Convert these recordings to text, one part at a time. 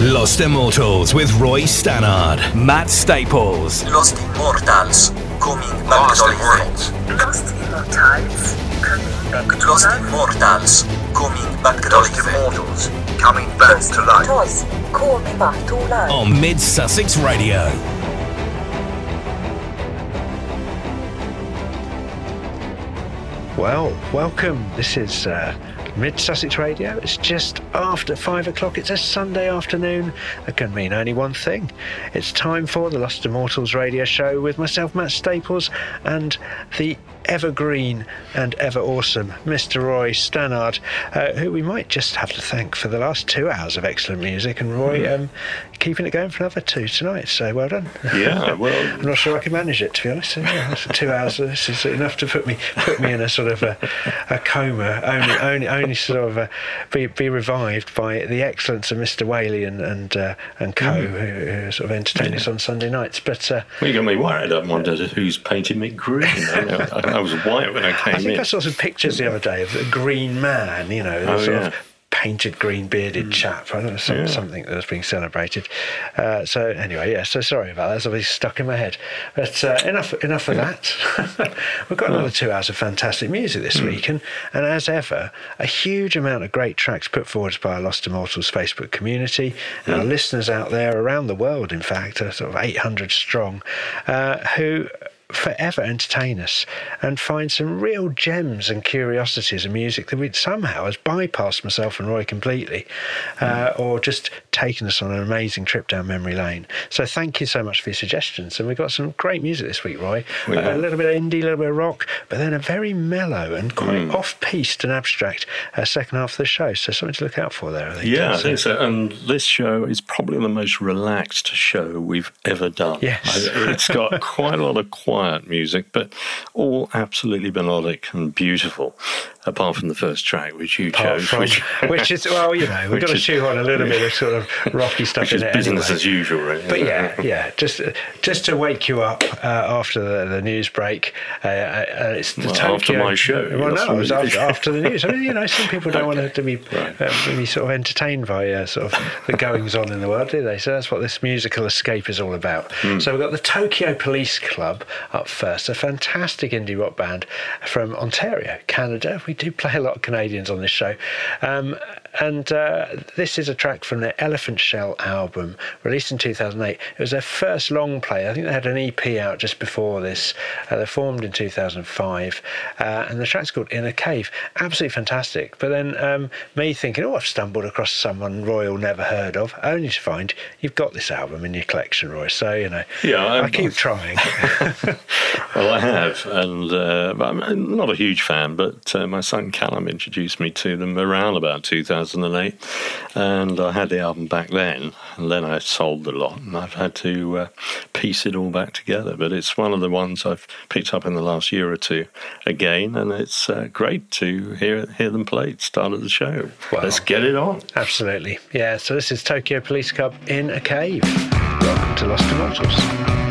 Lost Immortals with Roy Stannard, Matt Staples. Lost Immortals, coming back to life. Lost Immortals, coming back to Lost life. Immortals, coming back to Lost life. Immortals, coming back to life. Immortals, coming back to life. On Mid Sussex Radio. Well, welcome. This is uh, Mid Sussex Radio. It's just after five o'clock. It's a Sunday afternoon. That can mean only one thing. It's time for the Lost Immortals radio show with myself, Matt Staples, and the evergreen and ever awesome Mr. Roy Stannard, uh, who we might just have to thank for the last two hours of excellent music. And Roy, um, keeping it going for another two tonight. So well done. Yeah, well, I'm not sure I can manage it to be honest. So, yeah, two hours. This is enough to put me put me in a sort of a, a coma. Only only only sort of uh, be be revived by the excellence of Mr. Whaley and and uh, and co, Mm. who, who sort of entertain us on Sunday nights. But uh, well, you got me worried. I wondered who's painted me green. I, was white when I came I think in. I saw some pictures the other day of a green man. You know, Oh, sort yeah. of painted green bearded chap. I don't know some, Yeah. something that was being celebrated. Uh, so anyway, yeah. So sorry about that. That's obviously stuck in my head. But uh, enough enough of that. We've got another two hours of fantastic music this week, and and as ever, a huge amount of great tracks put forward by our Lost Immortals Facebook community. And our listeners out there around the world, in fact, are sort of 800 strong, uh, who forever entertain us and find some real gems and curiosities of music that we somehow has bypassed myself and Roy completely, uh, or just taken us on an amazing trip down memory lane. So thank you so much for your suggestions, and we've got some great music this week, Roy. We Uh, a little bit of indie, a little bit of rock, but then a very mellow and quite off-piste and abstract uh, second half of the show. So something to look out for there. I think. Yeah, I think so. And this show is probably the most relaxed show we've ever done. Yes. I- It's got quite a lot of quiet music, but all absolutely melodic and beautiful, apart from the first track, which you Apart chose, from- which, which is well, you know, we've got to shoehorn a little bit of sort of rocky stuff which in is business anyway. as usual, really. But yeah, yeah, just just to wake you up uh, after the, the news break. Uh, uh, it's the Well, Tokyo. after my show, Well, no, it was after, after the news. I mean, you know, some people don't want to be Right. uh, be sort of entertained by uh, sort of the goings on in the world, do they? So that's what this musical escape is all about. Hmm. So we've got the Tokyo Police Club up first, a fantastic indie rock band from Ontario, Canada. We do play a lot of Canadians on this show. Um, and uh, this is a track from their Elephant Shell album, released in 2008. It was their first long play. I think they had an EP out just before this. Uh, they formed in 2005, uh, and the track's called In a Cave. Absolutely fantastic. But then um, me thinking, oh, I've stumbled across someone Royal never heard of, only to find you've got this album in your collection, Roy. So, you know, Yeah, I keep trying. Well, I have, and uh, I'm not a huge fan, but uh, my son Callum introduced me to them around about 2008, and I had the album back then, and then I sold the lot, and I've had to uh, piece it all back together. But it's one of the ones I've picked up in the last year or two again, and it's uh, great to hear hear them play at the start of the show. Wow. Let's get it on. Absolutely. Yeah, so this is Tokyo Police Club in a cave. Welcome to Lost Immortals.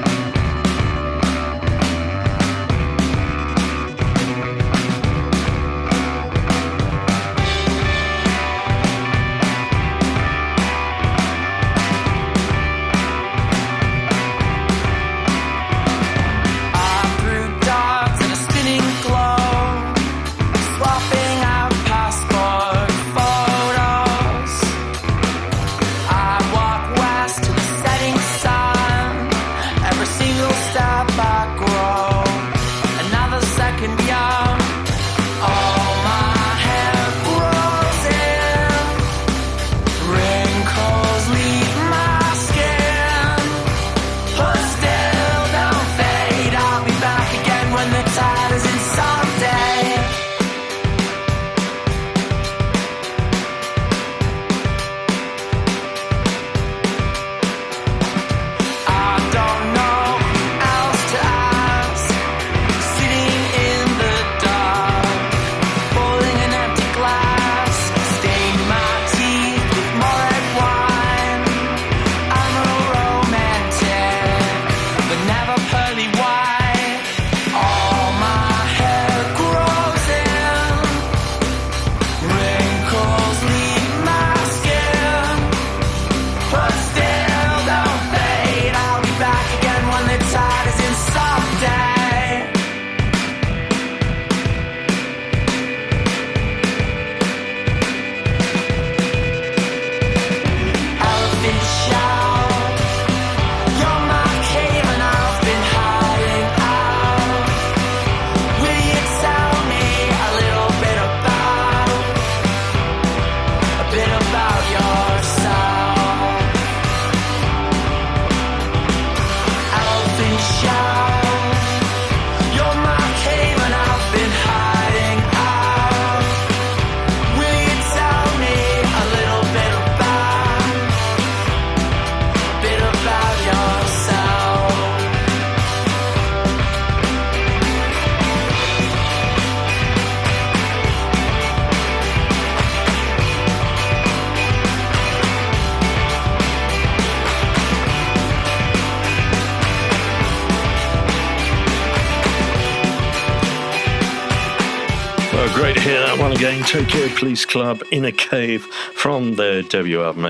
Again. Tokyo Police Club in a cave from their debut album,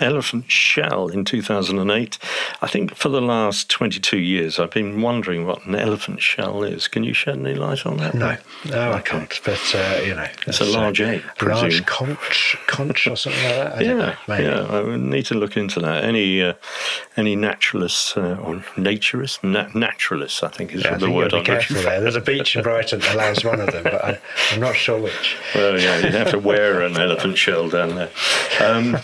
Elephant Shell, in 2008. I think for the last 22 years, I've been wondering what an elephant shell is. Can you shed any light on that? No, no, I can't. But uh, you know, It's a uh, large egg, large presume. conch, conch or something like that. I Yeah, know, maybe. yeah. I would need to look into that. Any uh, any naturalists uh, or naturists, na- naturalists, I think is Yeah, I the think word I'm be careful there. There's a beach in Brighton that allows one of them, but I, I'm not sure which. Well, yeah, you'd have to wear an elephant shell down there. Um,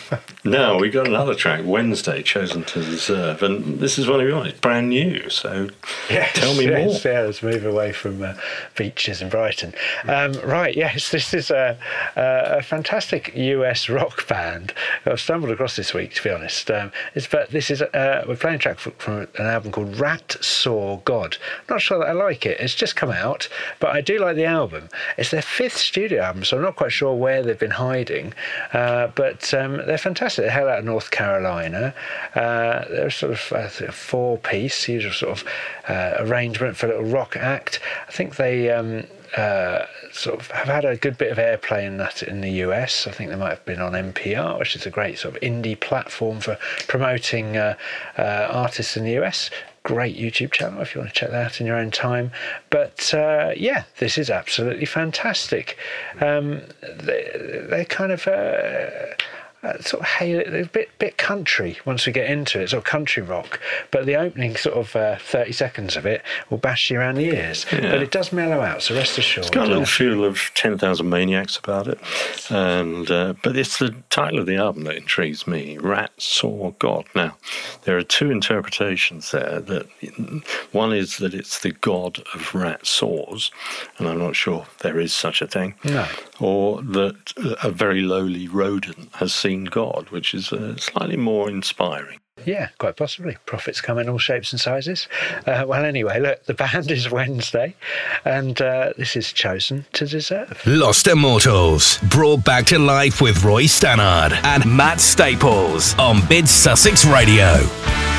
now we got another track, Wednesday, chosen to deserve, and this is one of yours. It's brand new, so Yes, tell me more. yes, Yeah, let's move away from uh, beaches in Brighton. Um, right, yes, this is a, a, a fantastic US rock band. I've stumbled across this week, to be honest. Um, it's, but this is uh, we're playing a track from, from an album called Rat Saw God. not sure that I like it. It's just come out, but I do like the album. It's their fifth studio album, so I'm not quite sure where they've been hiding. Uh, but um, they're fantastic. They're out of North Carolina. Uh, they're sort of a four piece, usual sort of uh, arrangement for a little rock act. I think they. Um, uh, sort of have had a good bit of airplay in that in the US. I think they might have been on NPR, which is a great sort of indie platform for promoting uh, uh, artists in the US. Great YouTube channel if you want to check that out in your own time. But uh, yeah, this is absolutely fantastic. Um, they, they're kind of. Uh, uh, sort of hail it a bit bit country once we get into it, sort of country rock. But the opening sort of uh, thirty seconds of it will bash you around the ears. But it does mellow out, so rest assured. It's got a little uh, feel of 10,000 Maniacs about it. and uh, But it's the title of the album that intrigues me Rat Saw God. Now, there are two interpretations there. That One is that it's the god of rat saws, and I'm not sure there is such a thing. No. Or that a very lowly rodent has seen God, which is uh, slightly more inspiring. Yeah, quite possibly. Prophets come in all shapes and sizes. Uh, well, anyway, look, the band is Wednesday, and uh, this is chosen to deserve. Lost Immortals, brought back to life with Roy Stannard and Matt Staples on Mid Sussex Radio.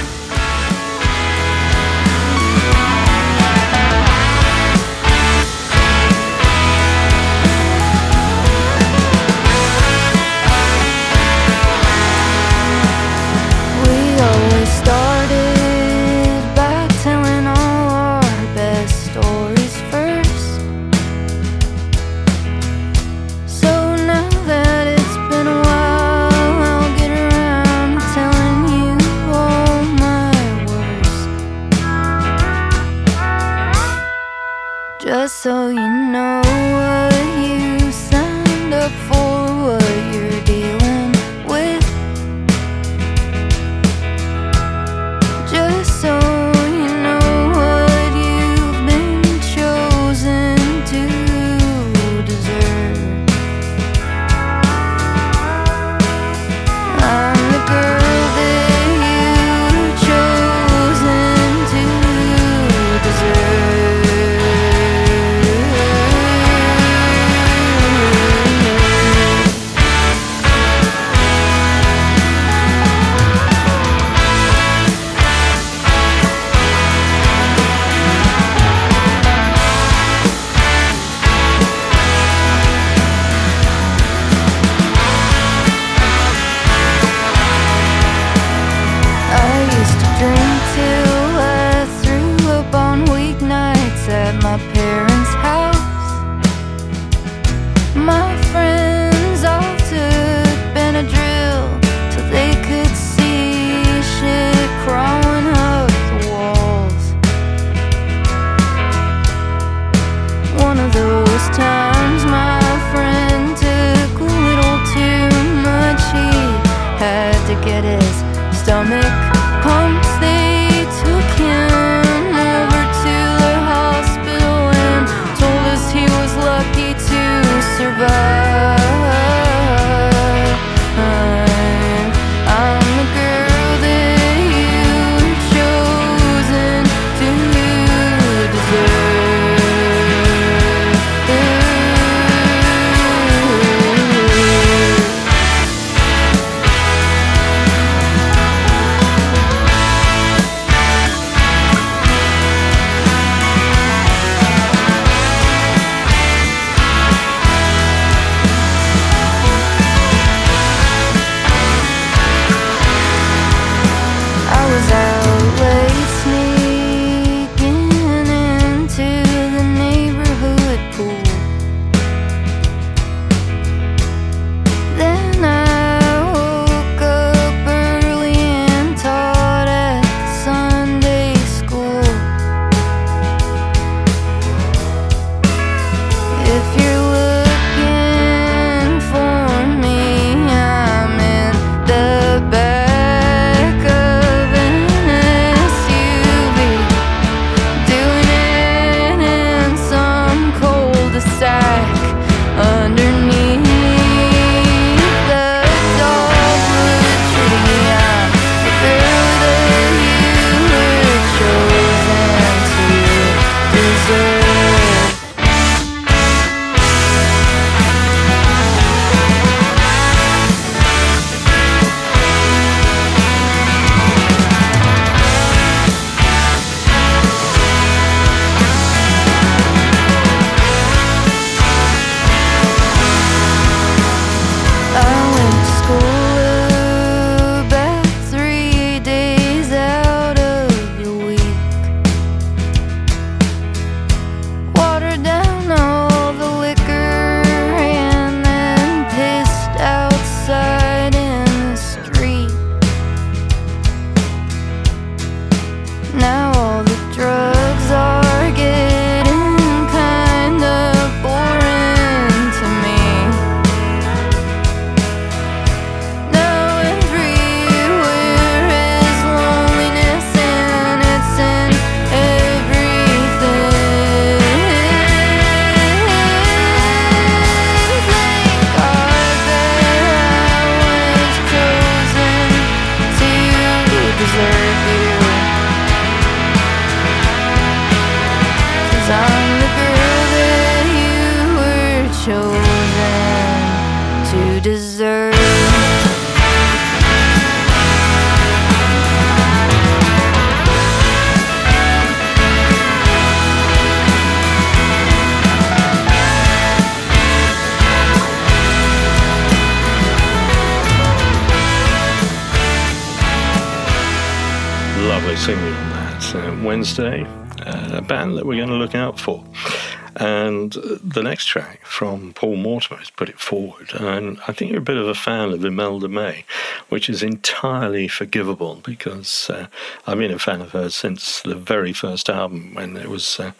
Paul put it forward. And I think you're a bit of a fan of Imelda May, which is entirely forgivable because uh, I've been a fan of hers since the very first album when it was uh,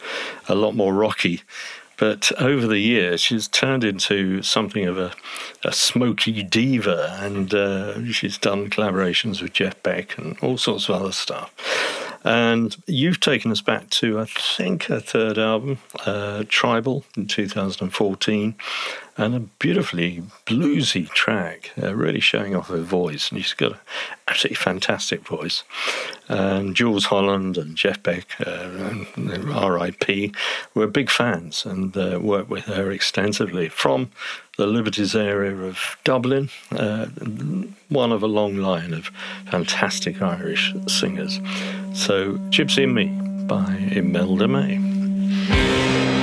a lot more rocky. But over the years, she's turned into something of a, a smoky diva, and uh, she's done collaborations with Jeff Beck and all sorts of other stuff. And you've taken us back to, I think, her third album, uh, Tribal, in 2014, and a beautifully bluesy track, uh, really showing off her voice. And she's got an absolutely fantastic voice. And Jools Holland and Jeff Beck, uh, and RIP, were big fans and uh, worked with her extensively from the Liberties area of Dublin, uh, one of a long line of fantastic Irish singers. So, Gypsy in Me by Imelda May.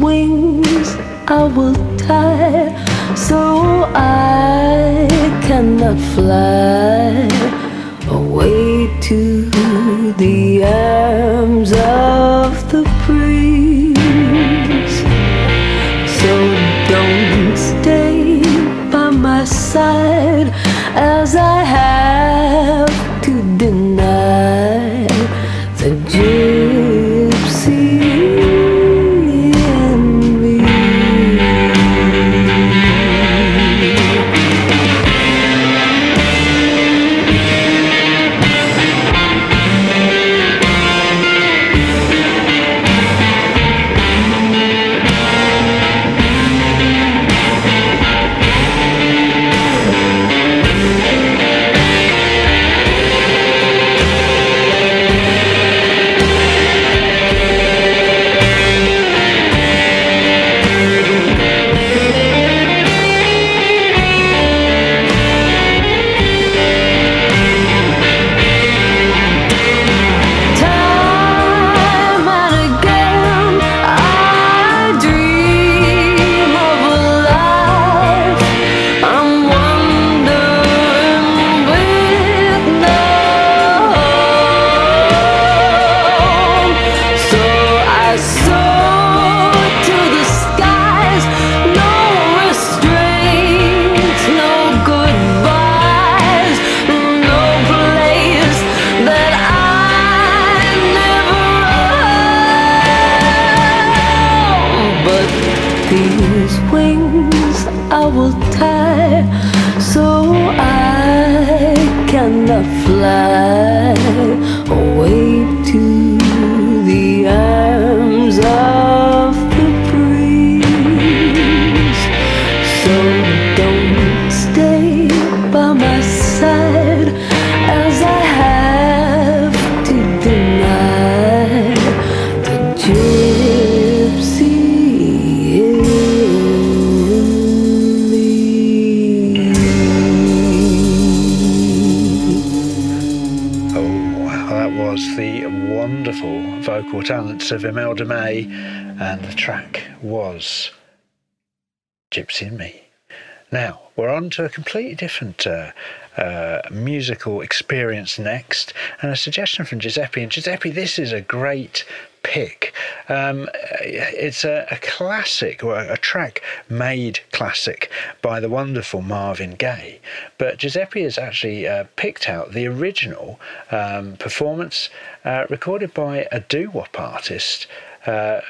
Wings I will tie so I cannot fly away to the arms to a completely different uh, uh, musical experience next, and a suggestion from Giuseppe. And Giuseppe, this is a great pick. Um, it's a, a classic, or a track made classic by the wonderful Marvin Gaye. But Giuseppe has actually uh, picked out the original um, performance uh, recorded by a doo wop artist. Uh,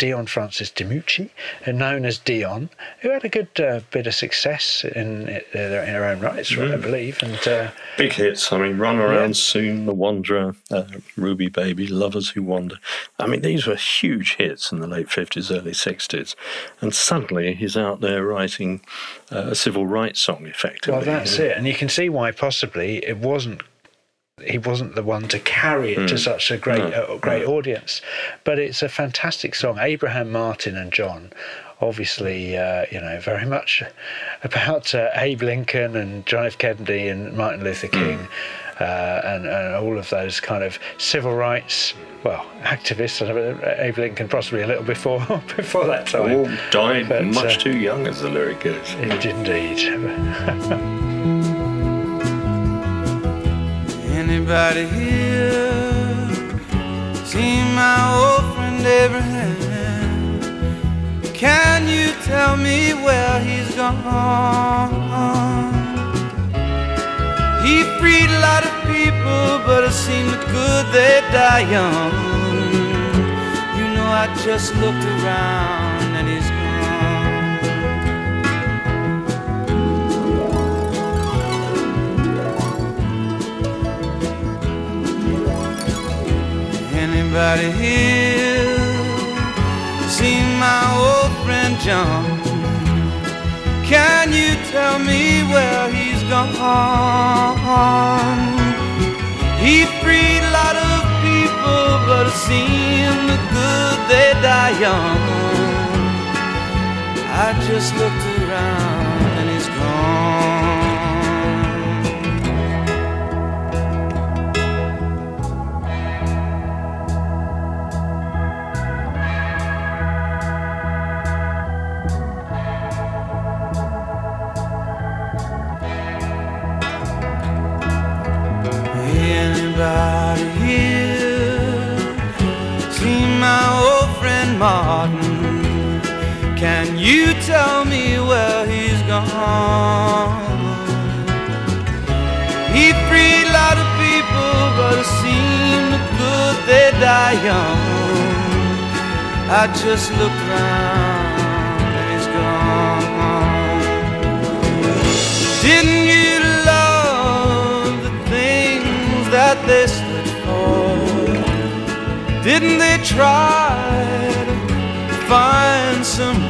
Dion Francis DiMucci, uh, known as Dion, who had a good uh, bit of success in, uh, in her own rights, I believe. And uh, Big hits. I mean, Run Around Yeah. Soon, The Wanderer, uh, Ruby Baby, Lovers Who Wander. I mean, these were huge hits in the late 50s, early 60s. And suddenly he's out there writing uh, a civil rights song, effectively. well, that's it. And you can see why possibly it wasn't. He wasn't the one to carry it to such a great, uh, great audience, but it's a fantastic song. Abraham Martin and John, obviously, uh, you know, very much about uh, Abe Lincoln and John F. Kennedy and Martin Luther King, uh, and, and all of those kind of civil rights, well, activists. Know, Abe Lincoln possibly a little before before that time. All died But, much uh, too young, as the lyric goes. Indeed. Anybody here see my old friend Abraham? Can you tell me where he's gone? He freed a lot of people, but it seemed good they die young. You know, I just looked around Anybody here seen my old friend John? Can you tell me where he's gone? He freed a lot of people, but it seemed good they die young. I just looked around tell me where he's gone? He freed a lot of people, but it seemed good they die young. I just around and he's gone. Didn't you love the things that they stood for? Didn't they try to find some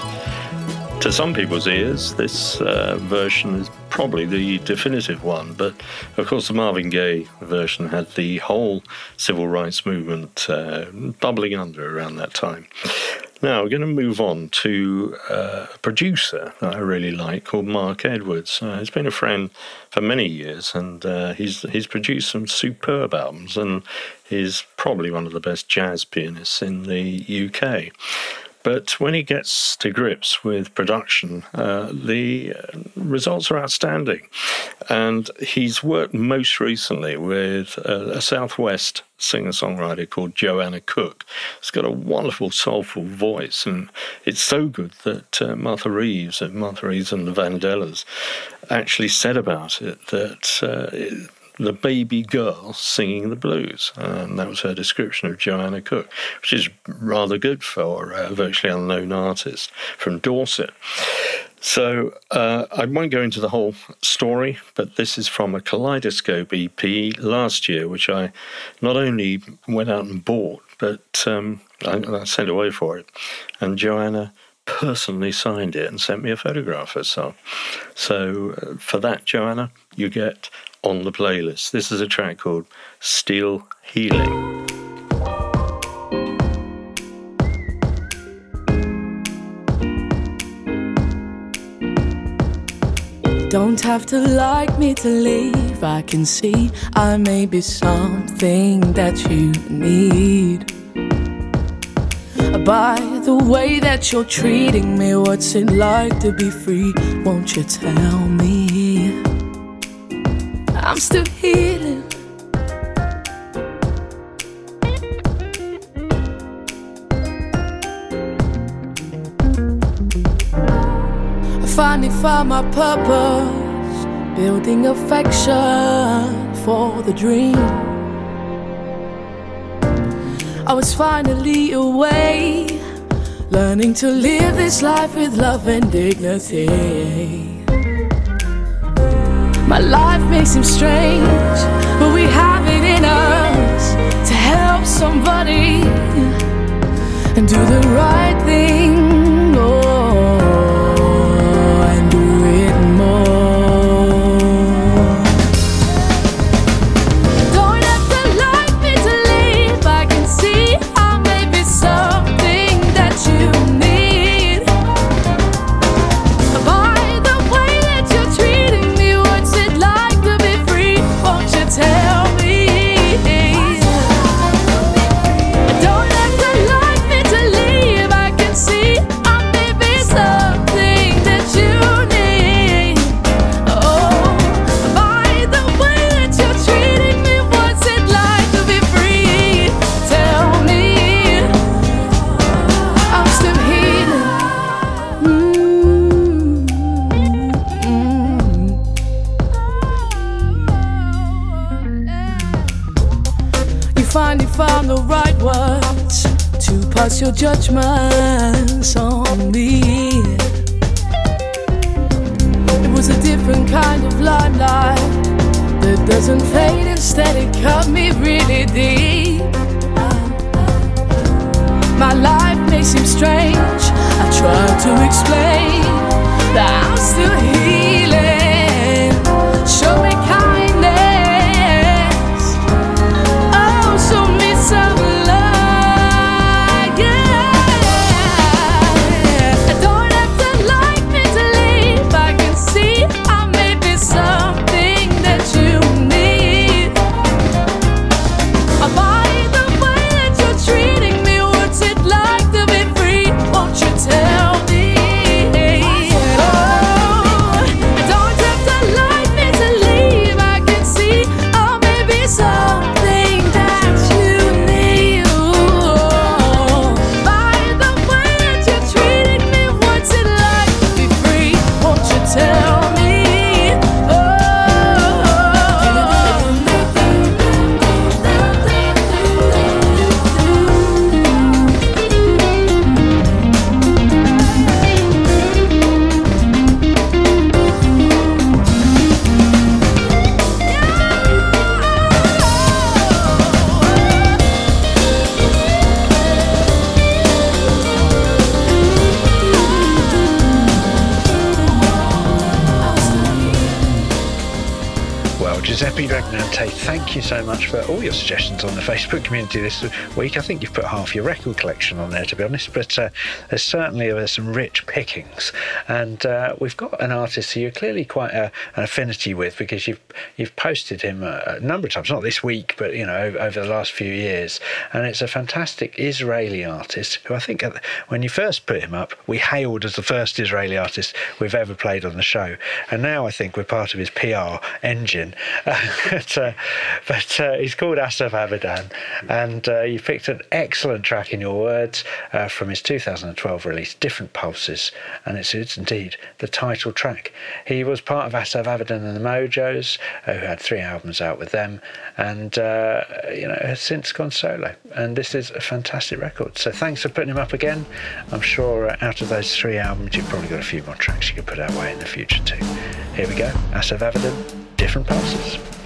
to some people's ears, this uh, version is probably the definitive one. But of course, the Marvin Gaye version had the whole civil rights movement uh, bubbling under around that time. Now we're going to move on to uh, a producer that I really like called Mark Edwards. Uh, he's been a friend for many years, and uh, he's he's produced some superb albums, and he's probably one of the best jazz pianists in the UK. But when he gets to grips with production, uh, the uh, results are outstanding. And he's worked most recently with a, a Southwest singer songwriter called Joanna Cooke. She's got a wonderful, soulful voice, and it's so good that uh, Martha Reeves and Martha Reeves and the Vandellas actually said about it that. Uh, it, the baby girl singing the blues. And that was her description of Joanna Cooke, which is rather good for a virtually unknown artist from Dorset. So uh, I won't go into the whole story, but this is from a Kaleidoscope EP last year, which I not only went out and bought, but um, I, I sent away for it. And Joanna personally signed it and sent me a photograph herself. So uh, for that, Joanna, you get on the playlist. This is a track called Still Healing. Don't have to like me to leave. I can see I may be something that you need. By the way that you're treating me, what's it like to be free? Won't you tell me? I'm still healing. I finally found my purpose, building affection for the dream. I was finally away, learning to live this life with love and dignity. My life may seem strange, but we have it in us to help somebody and do the right thing. Judgments on me. It was a different kind of limelight that doesn't fade, instead, it cut me really deep. My life may seem strange. I try to explain that I'm still healing. So much for all your suggestions on the Facebook community this week. I think you've put half your record collection on there, to be honest, but uh, there's certainly there's some rich pickings. And uh, we've got an artist who you're clearly quite a, an affinity with because you've you've posted him a, a number of times, not this week, but you know over, the last few years. And it's a fantastic Israeli artist who I think the, when you first put him up, we hailed as the first Israeli artist we've ever played on the show. And now I think we're part of his PR engine. but uh, but uh, he's called Asaf Avidan, and uh, you picked an excellent track in your words uh, from his 2012 release, Different Pulses, and it's, it's indeed the title track. He was part of Asaf Avidan and the Mojos, uh, who had three albums out with them, and uh, you know has since gone solo. And this is a fantastic record. So thanks for putting him up again. I'm sure out of those three albums, you've probably got a few more tracks you could put our way in the future too. Here we go, Asaf Avidan different pulses.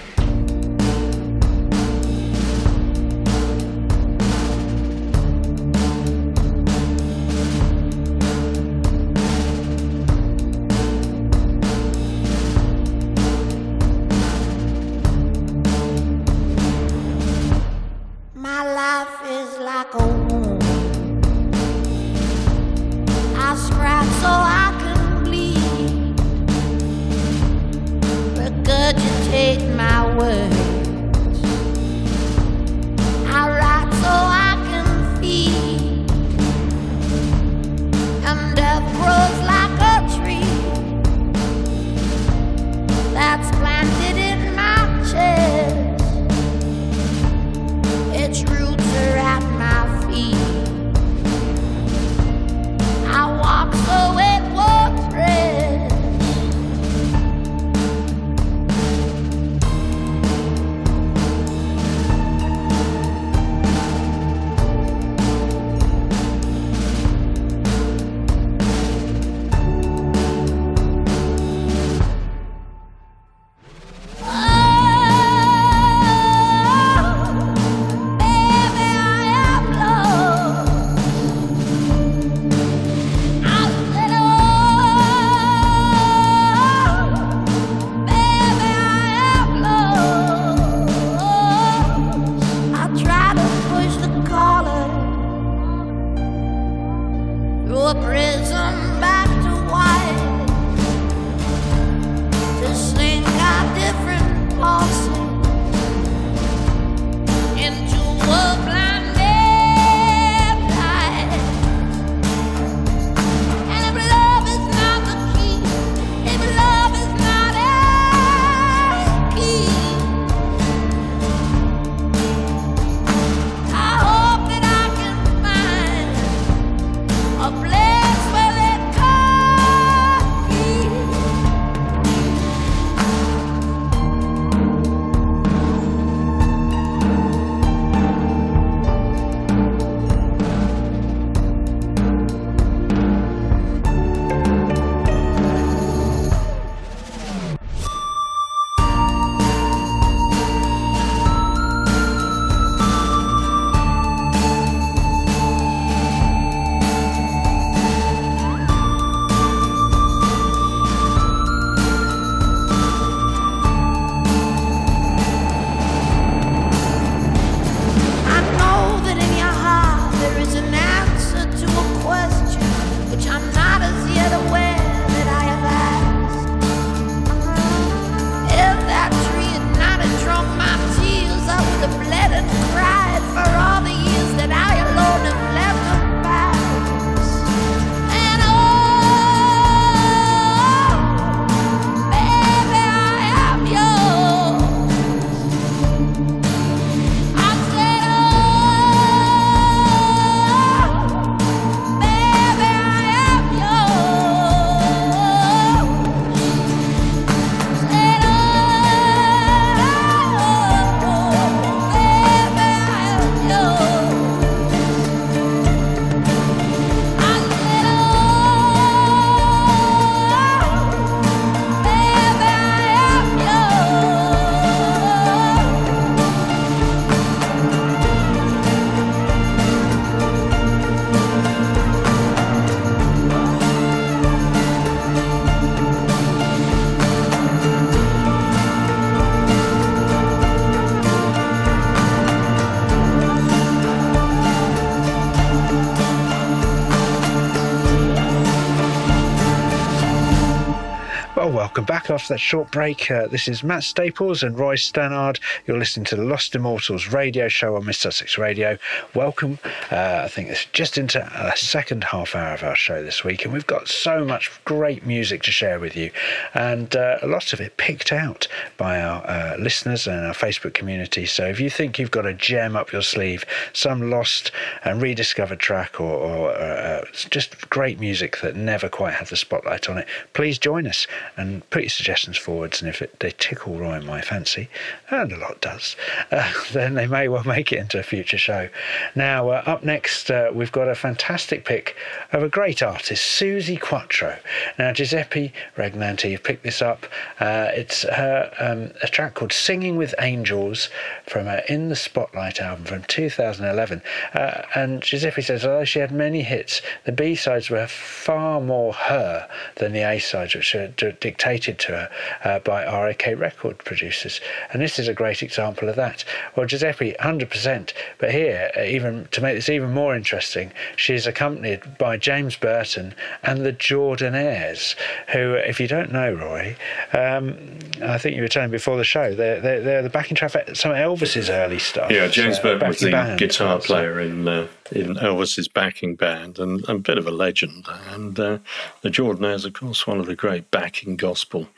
After that short break. Uh, this is Matt Staples and Roy Stannard. You're listening to the Lost Immortals radio show on Mid Sussex Radio. Welcome. Uh, I think it's just into a second half hour of our show this week, and we've got so much great music to share with you, and uh, a lot of it picked out by our uh, listeners and our Facebook community. So if you think you've got a gem up your sleeve, some lost and rediscovered track, or, or uh, just great music that never quite had the spotlight on it, please join us and put your suggestions forwards. And if it, they tickle Roy my fancy, and a lot does, uh, then they may well make it into a future show. Now, uh, up next, uh, we've got a fantastic pick of a great artist, Suzi Quatro. Now, Giuseppe Regnanti, you've picked this up. Uh, it's her, um, a track called Singing with Angels from her In the Spotlight album from 2011. Uh, and Giuseppe says, although she had many hits, the B sides were far more her than the A sides, which are dictated to her uh, by RAK record producers. And this is a great example of that. Well, Giuseppe, 100%. But here, uh, even to make this even more interesting, she's accompanied by James Burton and the Jordanaires, who, if you don't know, Roy, um, I think you were telling before the show, they're, they're, they're the backing track for some of Elvis's early stuff. Yeah, James uh, Burton was the band. guitar So- player in uh, in Elvis's backing band and, a bit of a legend. And uh, the Jordanaires, of course, one of the great backing gospel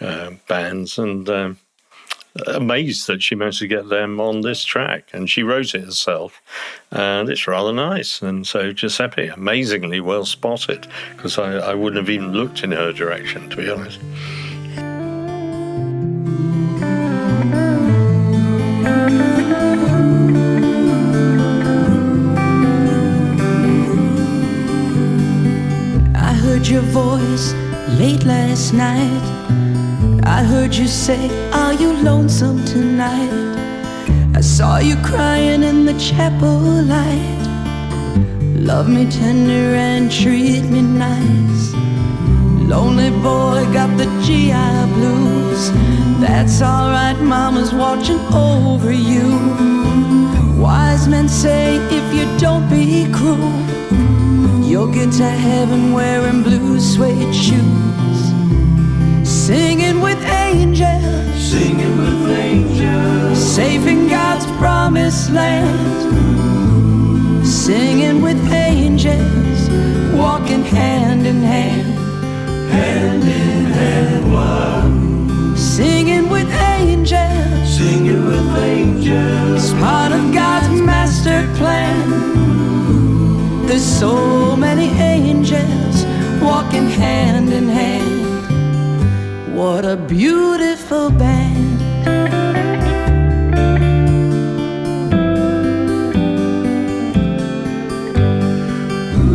uh, bands. And um, amazed that she managed to get them on this track. And she wrote it herself, and it's rather nice. And so Giuseppe, amazingly well spotted, because I, I wouldn't have even looked in her direction, to be honest. Heard your voice late last night. I heard you say, Are you lonesome tonight? I saw you crying in the chapel light. Love me tender and treat me nice. Lonely boy got the GI blues. That's alright, mama's watching over you. Wise men say if you don't be cruel, You'll get to heaven wearing blue suede shoes. Singing with angels. Singing with angels. Safe in God's promised land. Singing with angels. Walking hand in hand. Hand in hand. Wow. Singing with angels. Singing with angels. It's part of God's master plan. There's so many angels walking hand in hand. What a beautiful band.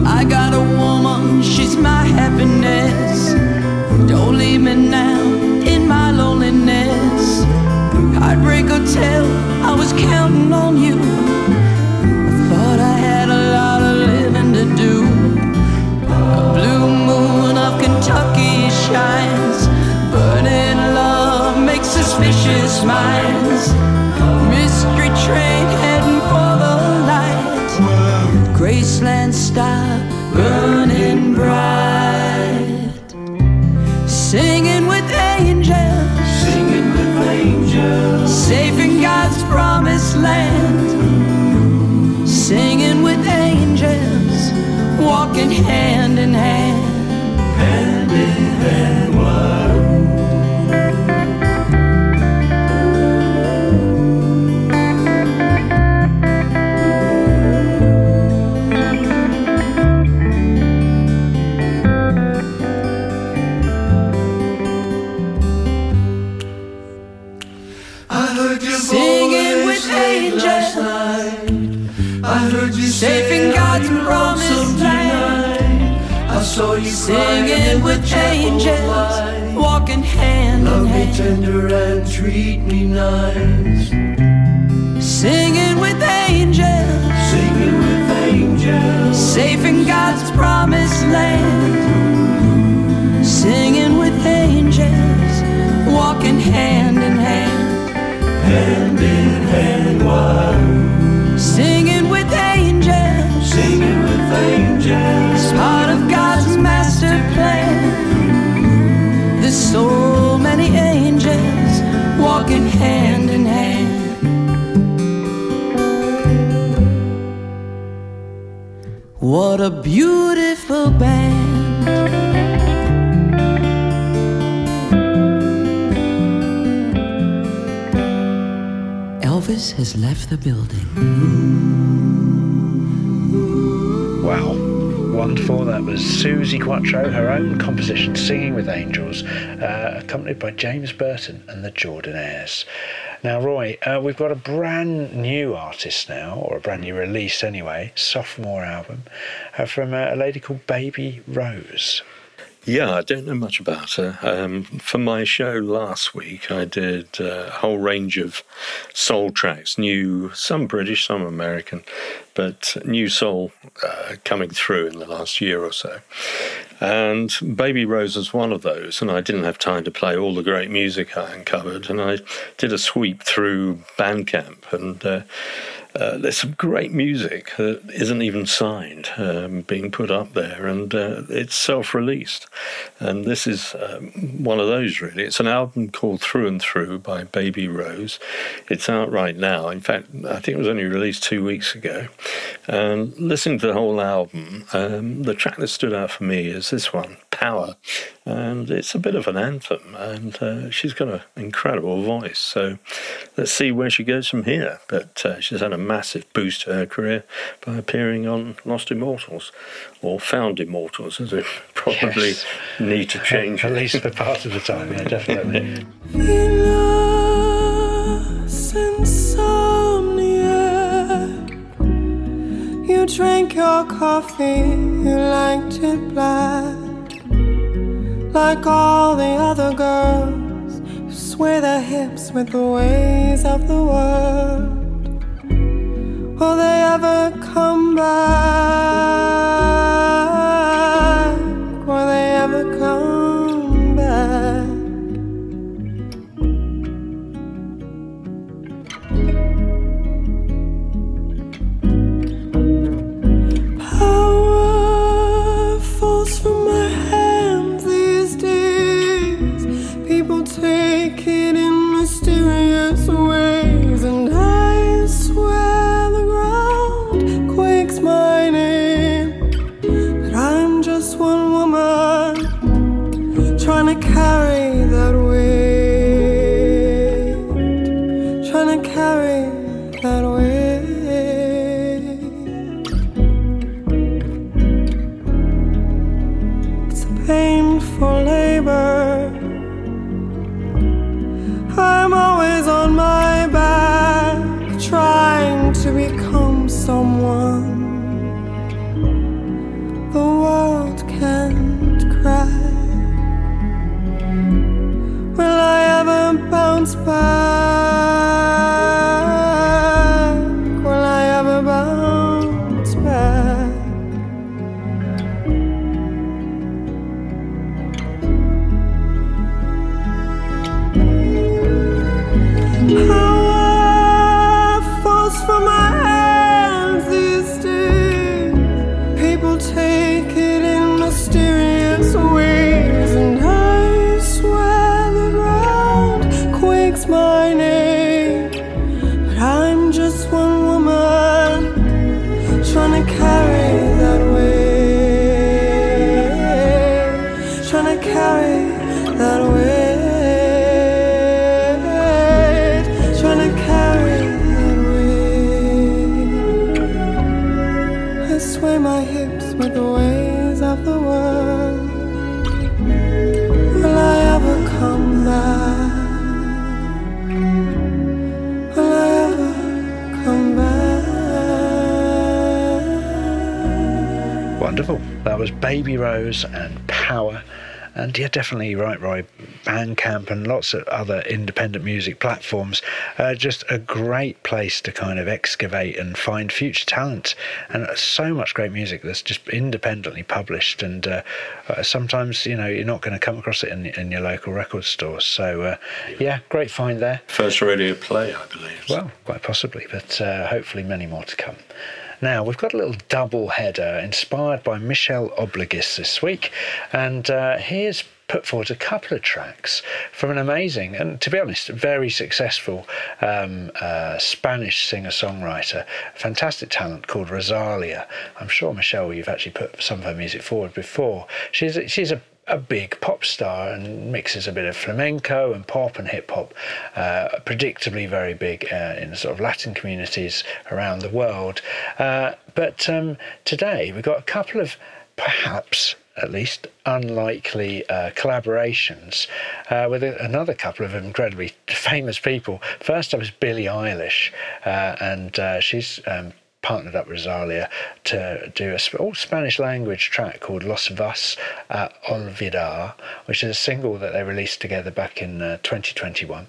I got a woman, she's my happiness. Don't leave me now in my loneliness. Heartbreak Hotel, James Burton and the Jordanaires. Now, Roy, uh, we've got a brand new artist now, or a brand new release anyway, sophomore album, uh, from uh, a lady called Baby Rose. Yeah, I don't know much about her. Um, for my show last week, I did uh, a whole range of soul tracks, new, some British, some American, but new soul uh, coming through in the last year or so. And Baby Rose was one of those, and I didn't have time to play all the great music I uncovered, and I did a sweep through Bandcamp and. Uh, uh, there's some great music that isn't even signed um, being put up there, and uh, it's self released. And this is um, one of those, really. It's an album called Through and Through by Baby Rose. It's out right now. In fact, I think it was only released two weeks ago. And listening to the whole album, um, the track that stood out for me is this one, Power. And it's a bit of an anthem, and uh, she's got an incredible voice. So let's see where she goes from here. But uh, she's had a massive boost to her career by appearing on Lost Immortals, or Found Immortals, as it probably Yes. need to change. At least for part of the time, yeah, definitely. Venus. You drank your coffee, you liked it black. Like all the other girls who sway their hips with the ways of the world. Will they ever come back? Will they ever come definitely right, Roy. Bandcamp and lots of other independent music platforms. Uh, just a great place to kind of excavate and find future talent. And so much great music that's just independently published. And uh, uh, sometimes, you know, you're not going to come across it in, in your local record store. So uh, yeah, great find there. First radio play, I believe. Well, quite possibly, but uh, hopefully many more to come. Now, we've got a little double header inspired by Michelle Obligis this week, and uh, here's put forward a couple of tracks from an amazing and, to be honest, very successful um, uh, Spanish singer songwriter, fantastic talent called Rosalia. I'm sure, Michelle, you've actually put some of her music forward before. She's, she's a a big pop star and mixes a bit of flamenco and pop and hip hop, uh, predictably very big uh, in sort of Latin communities around the world. Uh, but um, today we've got a couple of perhaps at least unlikely uh, collaborations uh, with another couple of incredibly famous people. First up is Billie Eilish, uh, and uh, she's um, partnered up with Rosalia to do a all Spanish language track called Lo Vas a Olvidar, which is a single that they released together back in uh, 2021.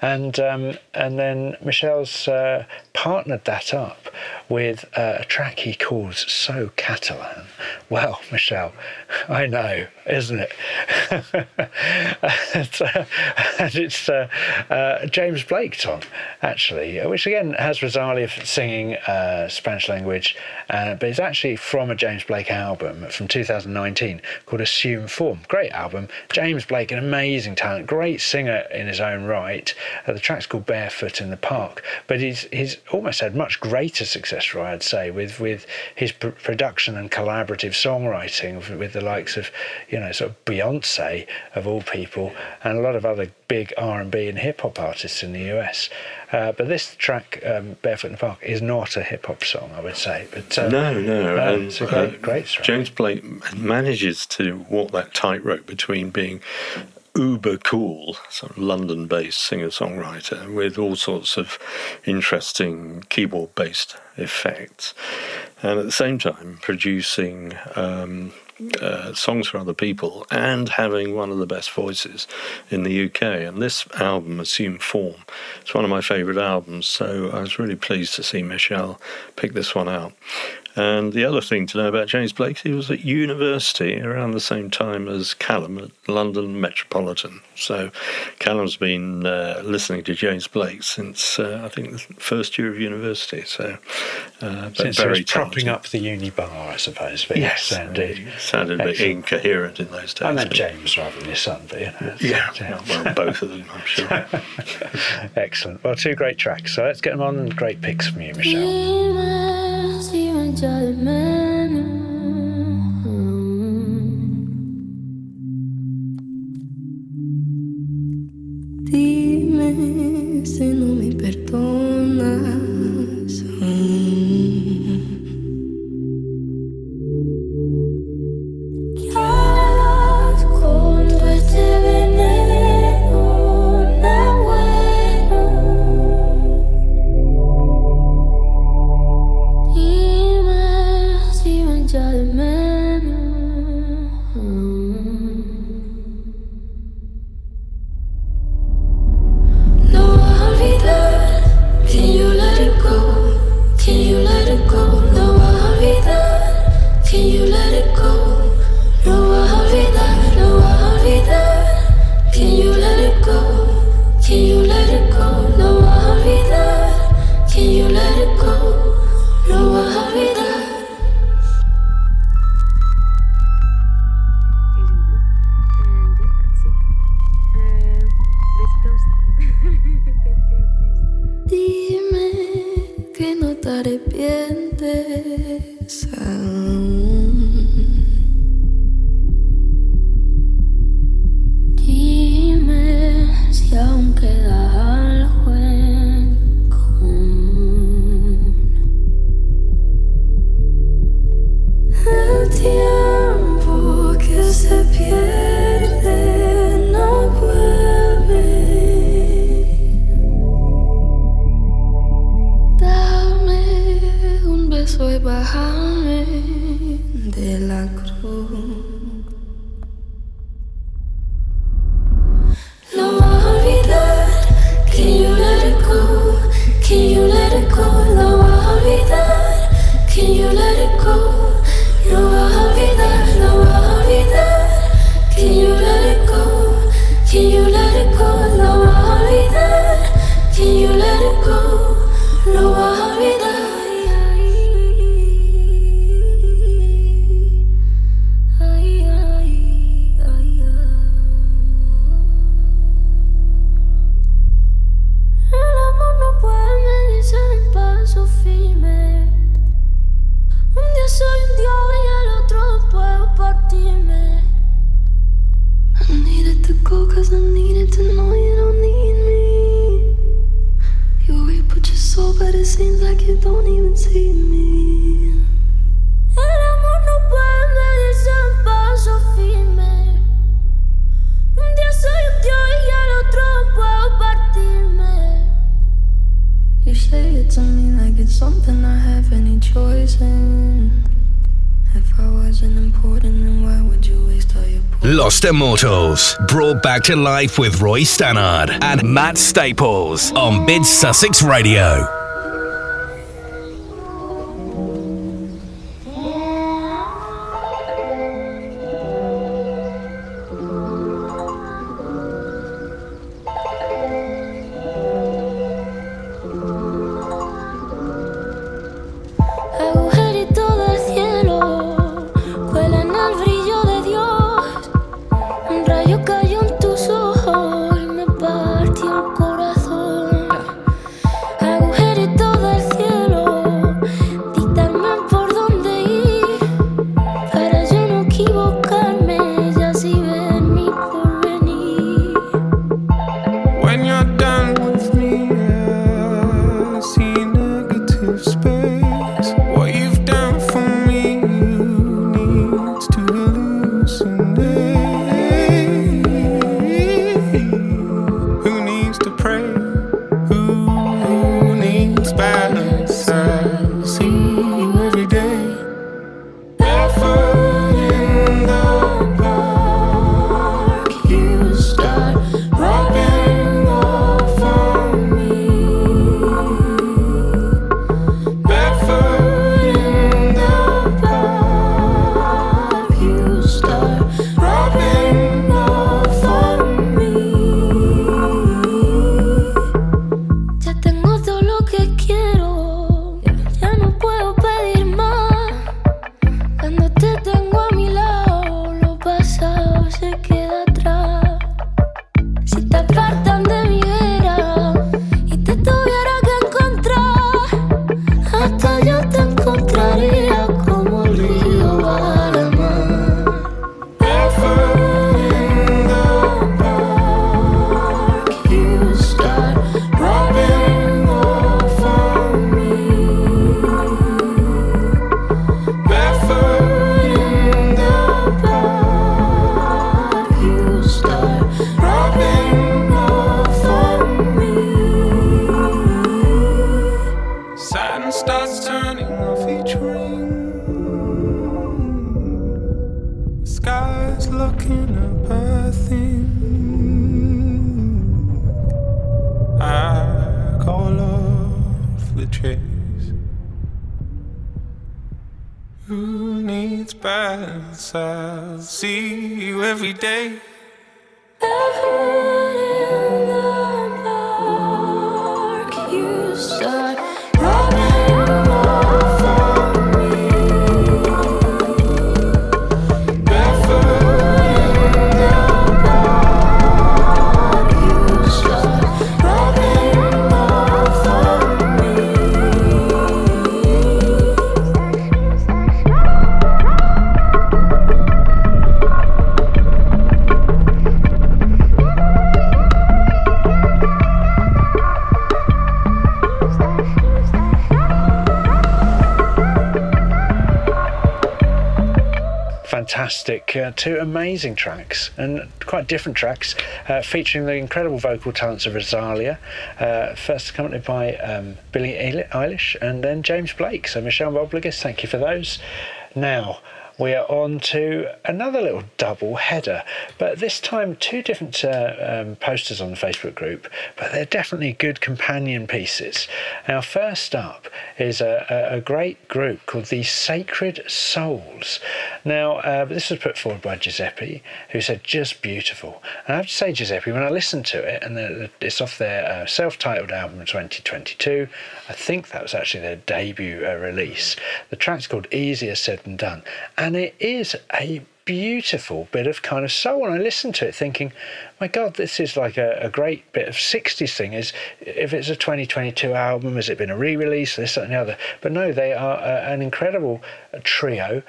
And, um, and then Michelle's uh, partnered that up with uh, a track he calls So Catalan. Well, Michelle, I know, isn't it? and, uh, and it's uh, uh, James Blake song, actually, which again has Rosalia singing uh, Spanish language, uh, but it's actually from a James Blake album from 2019 called Assume Form. Great album. James Blake, an amazing talent, great singer in his own right. Uh, the track's called Barefoot in the Park, but he's he's almost had much greater success, I'd say, with with his pr- production and collaborative songwriting with the likes of, you know, sort of Beyonce of all people, and a lot of other big R&B and hip hop artists in the US. Uh, but this track, um, Barefoot in the Park, is not a hip hop song, I would say. But uh, no, no, and, it's a great, uh, great track. James Blake manages to walk that tightrope between being uber cool, sort of London based singer songwriter with all sorts of interesting keyboard based effects, and at the same time producing. Um, uh, songs for other people and having one of the best voices in the UK. And this album, Assume Form, it's one of my favourite albums. So I was really pleased to see Michelle pick this one out. And the other thing to know about James Blake, he was at university around the same time as Callum at London Metropolitan. So Callum's been uh, listening to James Blake since uh, I think the first year of university. So uh, but Since he very was propping up the uni bar, I suppose. But Yes, indeed. sounded a bit Excellent. incoherent in those days. I meant James rather than his son, but you know. Yeah, well, both of them, I'm sure. Excellent. Well, two great tracks. So let's get them on. Great picks from you, Michelle. Echa de menos. Dime si no me perdonas. arrepientes. Ah. bajarme de la cruz. Like you don't even see me. No paso firme. Un día soy un dios y al otro puedo partirme. You say it to me like it's something I have any choice in. If I wasn't important, then why would you waste all your Lost Immortals, brought back to life with Roy Stannard and Matt Staples on Mid Sussex Radio. Two amazing tracks and quite different tracks, uh, featuring the incredible vocal talents of Rosalia, uh, first accompanied by um, Billie Eilish and then James Blake. So, Michelle Rodriguez, thank you for those. Now, we are on to another little double header, but this time two different uh, um, posters on the Facebook group, but they're definitely good companion pieces. Now, first up is a, a, a great group called Thee Sacred Souls. Now, uh, this was put forward by Giuseppe, who said just beautiful. And I have to say, Giuseppe, when I listened to it, and the, the- it's off their uh, self titled album in 2022, I think that was actually their debut uh, release. The track's called Easier Said Than Done, and it is a beautiful bit of kind of soul. And I listened to it thinking, my God, this is like a, a great bit of 60s thing. Is if it's a 2022 album, has it been a re release, this, that, and the other? But no, they are uh, an incredible trio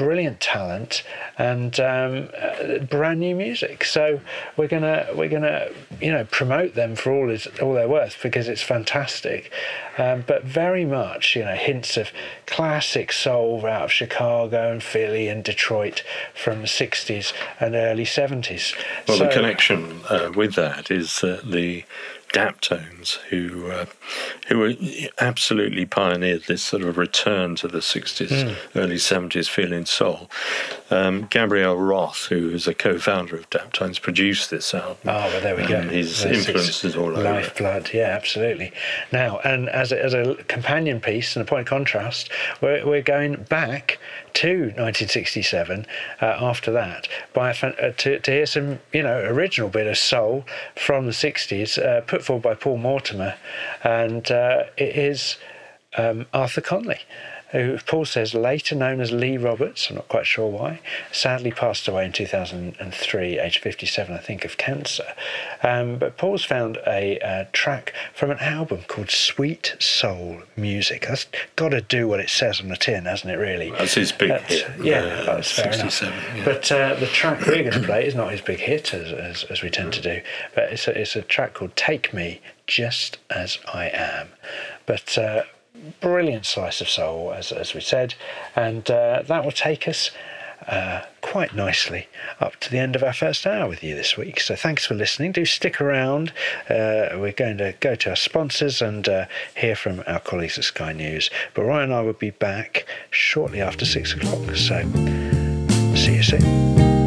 brilliant talent and um, uh, brand new music. So we're gonna we're gonna you know promote them for all is all they're worth because it's fantastic. Um, but very much you know hints of classic soul out of Chicago and Philly and Detroit from the 60s and early 70s. Well, so, the connection uh, with that is uh, the Daptones, who uh, who absolutely pioneered this sort of return to the 60s, Mm. early 70s feeling soul. Um, Gabriel Roth, who is a co-founder of Daptones, produced this album. Oh, well, there we go. His There's influences all over. Lifeblood, yeah, absolutely. Now, and as a, as a companion piece and a point of contrast, we're, we're going back to 1967 uh, after that by a uh, to, to hear some, you know, original bit of soul from the 60s uh, put forward by Paul Mortimer. And uh, it is um, Arthur Conley. Who Paul says later known as Lee Roberts, I'm not quite sure why, sadly passed away in 2003, aged 57, I think, of cancer. Um, but Paul's found a uh, track from an album called Sweet Soul Music. That's got to do what it says on the tin, hasn't it, really? That's his big That- hit. Yeah, uh, that's fair enough. 67. yeah. But uh, the track we're going to play is not his big hit, as, as, as we tend to do, but it's a, it's a track called Take Me Just As I Am. But uh, brilliant slice of soul, as, as we said, and uh, that will take us. Uh, quite nicely up to the end of our first hour with you this week. So thanks for listening. Do stick around. Uh, we're going to go to our sponsors and uh, hear from our colleagues at Sky News. But Roy and I will be back shortly after six o'clock. So see you soon.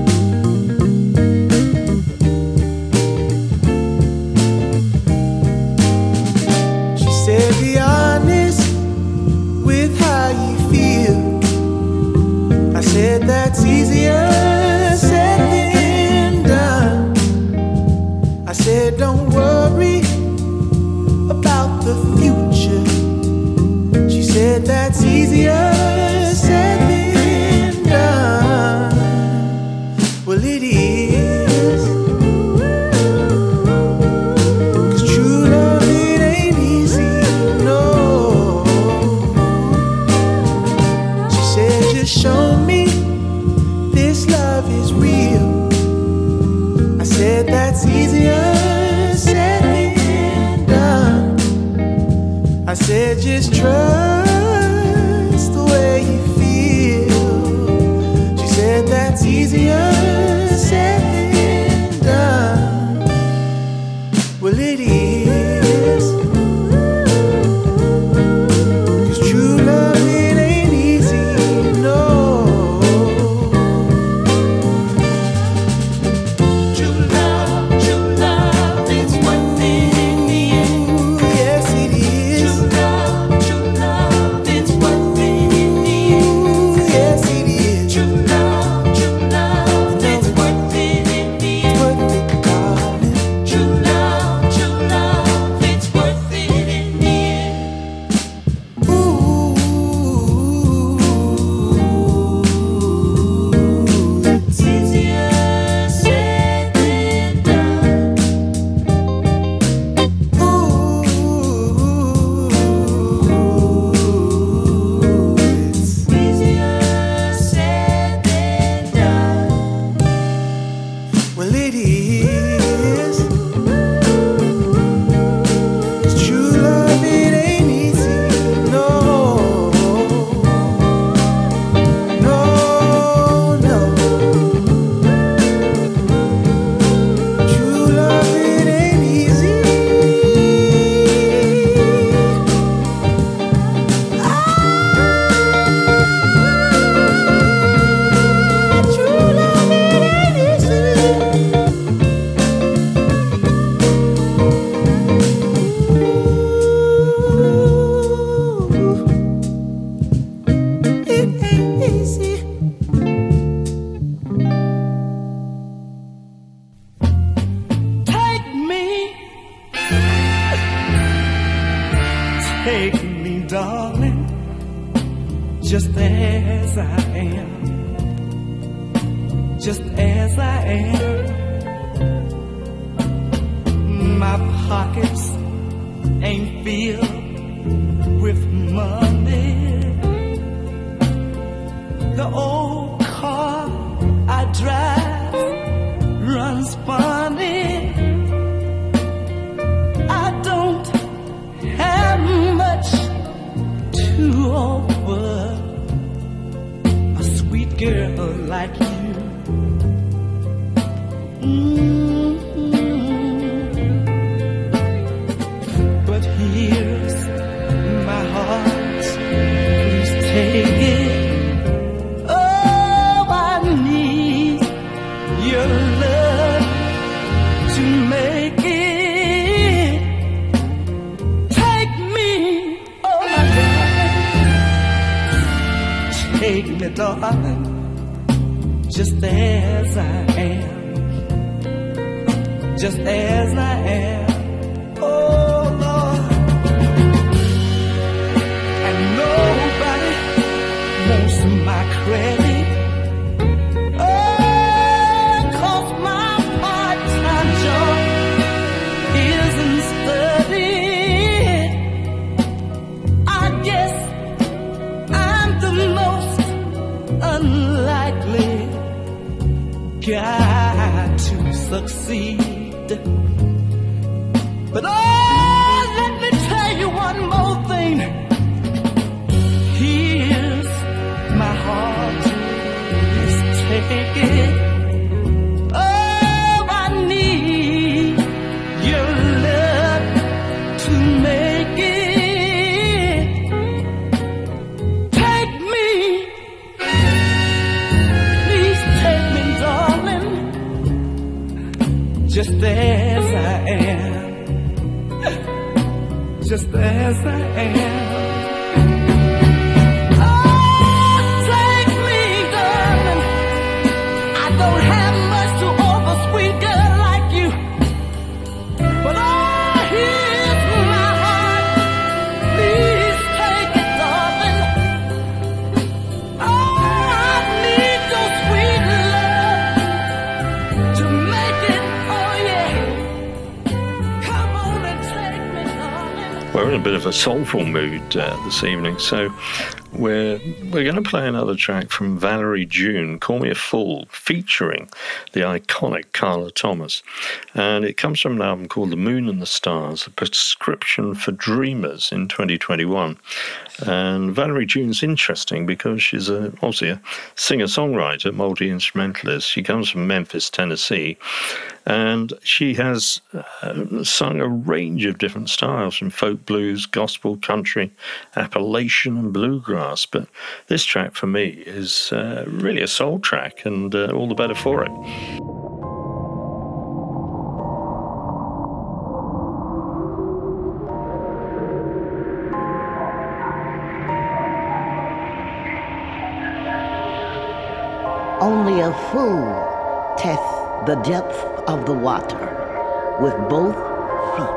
Said, That's easier said than done. I said, Don't worry about the future. She said, That's easier said, just soulful mood uh, this evening, so we're we're going to play another track from Valerie June, "Call Me a Fool," featuring the iconic Carla Thomas, and it comes from an album called "The Moon and the Stars: A Prescription for Dreamers" in 2021. And Valerie June's interesting because she's a, obviously a singer-songwriter, multi-instrumentalist. She comes from Memphis, Tennessee, and she has uh, sung a range of different styles from folk blues, gospel, country, Appalachian, and bluegrass. But this track for me is uh, really a soul track, and uh, all the better for it. Only a fool tests the depth of the water with both feet.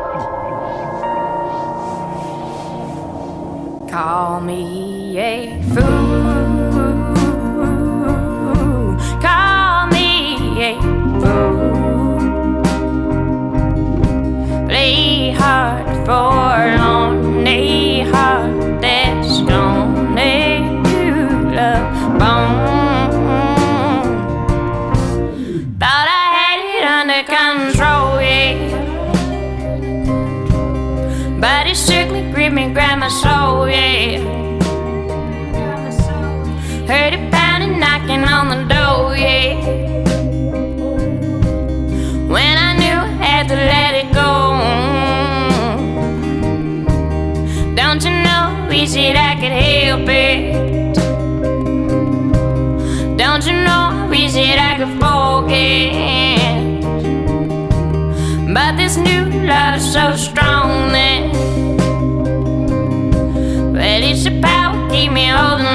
Call me a fool. Call me a fool. Play hard for could help. Don't you know, we said I could forget. But this new love's so strong that Well, it's the power keep me holding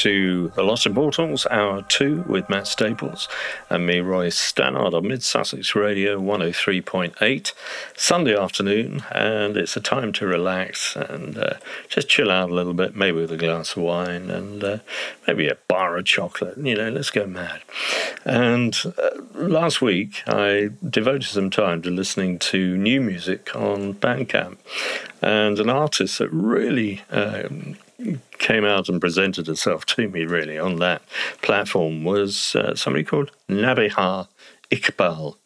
to The Lost Immortals, Hour 2 with Matt Staples and me, Roy Stannard, on Mid Sussex Radio 103.8, Sunday afternoon, and it's a time to relax and uh, just chill out a little bit, maybe with a glass of wine and uh, maybe a bar of chocolate. You know, let's go mad. And uh, last week, I devoted some time to listening to new music on Bandcamp and an artist that really um, came out and presented herself to me really on that platform was uh, somebody called Nabihah Iqbal,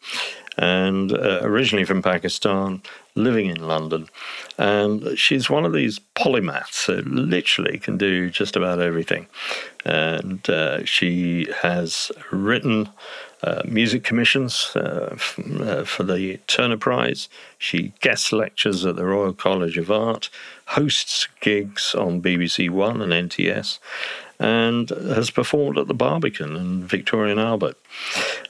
and uh, originally from Pakistan, living in London. And she's one of these polymaths that literally can do just about everything. And uh, she has written uh, music commissions uh, uh, for the Turner Prize. She guest lectures at the Royal College of Art, hosts gigs on BBC One and NTS, and has performed at the Barbican and Victoria and Albert.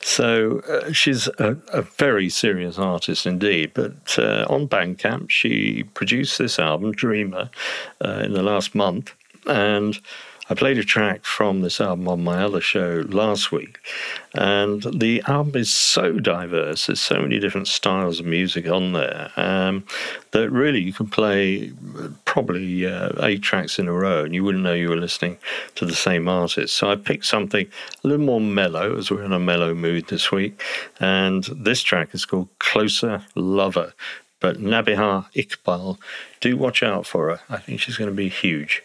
So uh, she's a, a, very serious artist indeed. But uh, on Bandcamp, she produced this album, Dreamer, uh, in the last month, and I played a track from this album on my other show last week, and the album is so diverse. There's so many different styles of music on there um, that really you can play probably uh, eight tracks in a row, and you wouldn't know you were listening to the same artist. So I picked something a little more mellow, as we're in a mellow mood this week, and this track is called "Closer Lover." But Nabihah Iqbal, do watch out for her. I think she's going to be huge.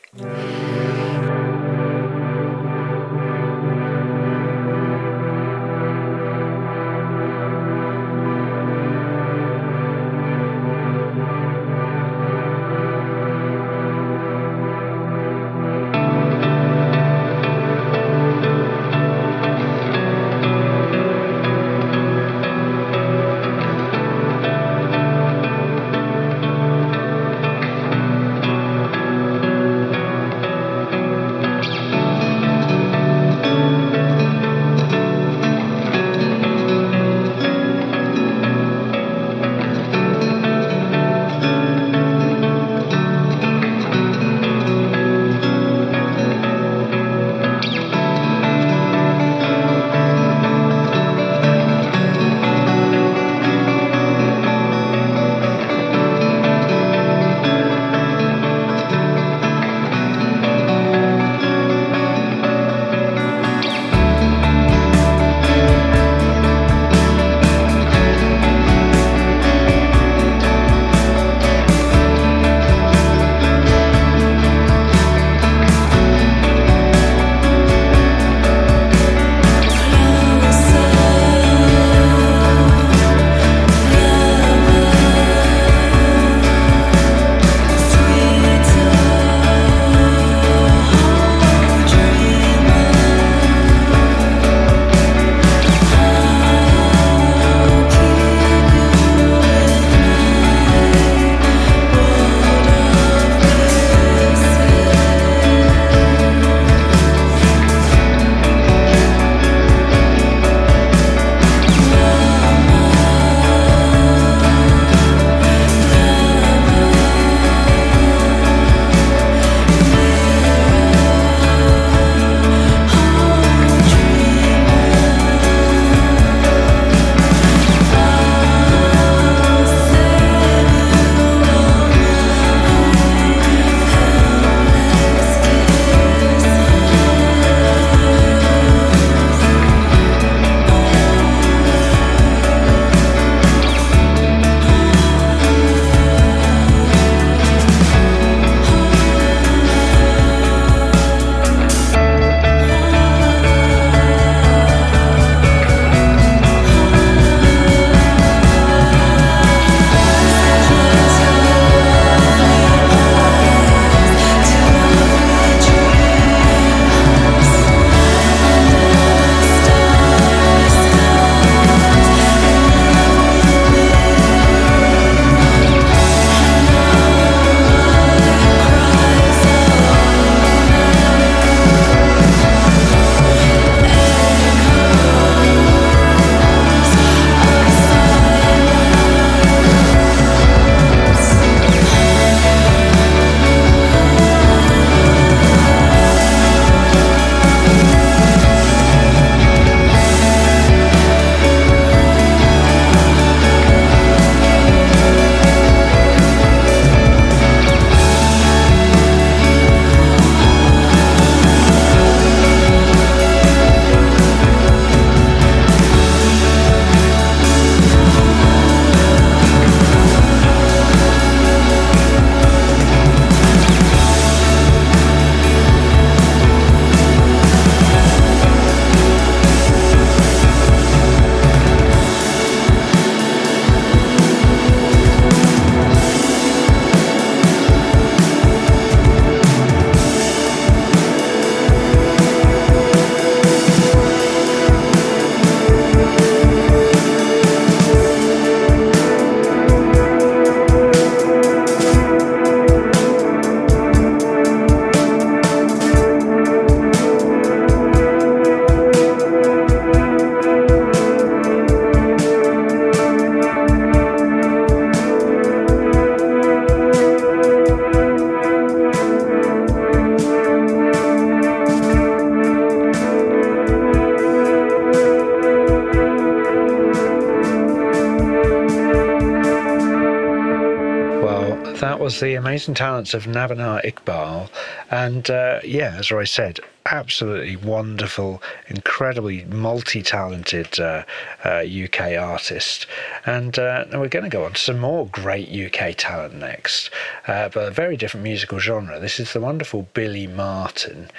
Amazing talents of Nabihah Iqbal. And uh, yeah, as Roy said, absolutely wonderful, incredibly multi talented uh, uh, UK artist. And uh, we're going to go on to some more great UK talent next, uh, but a very different musical genre. This is the wonderful Billie Marten.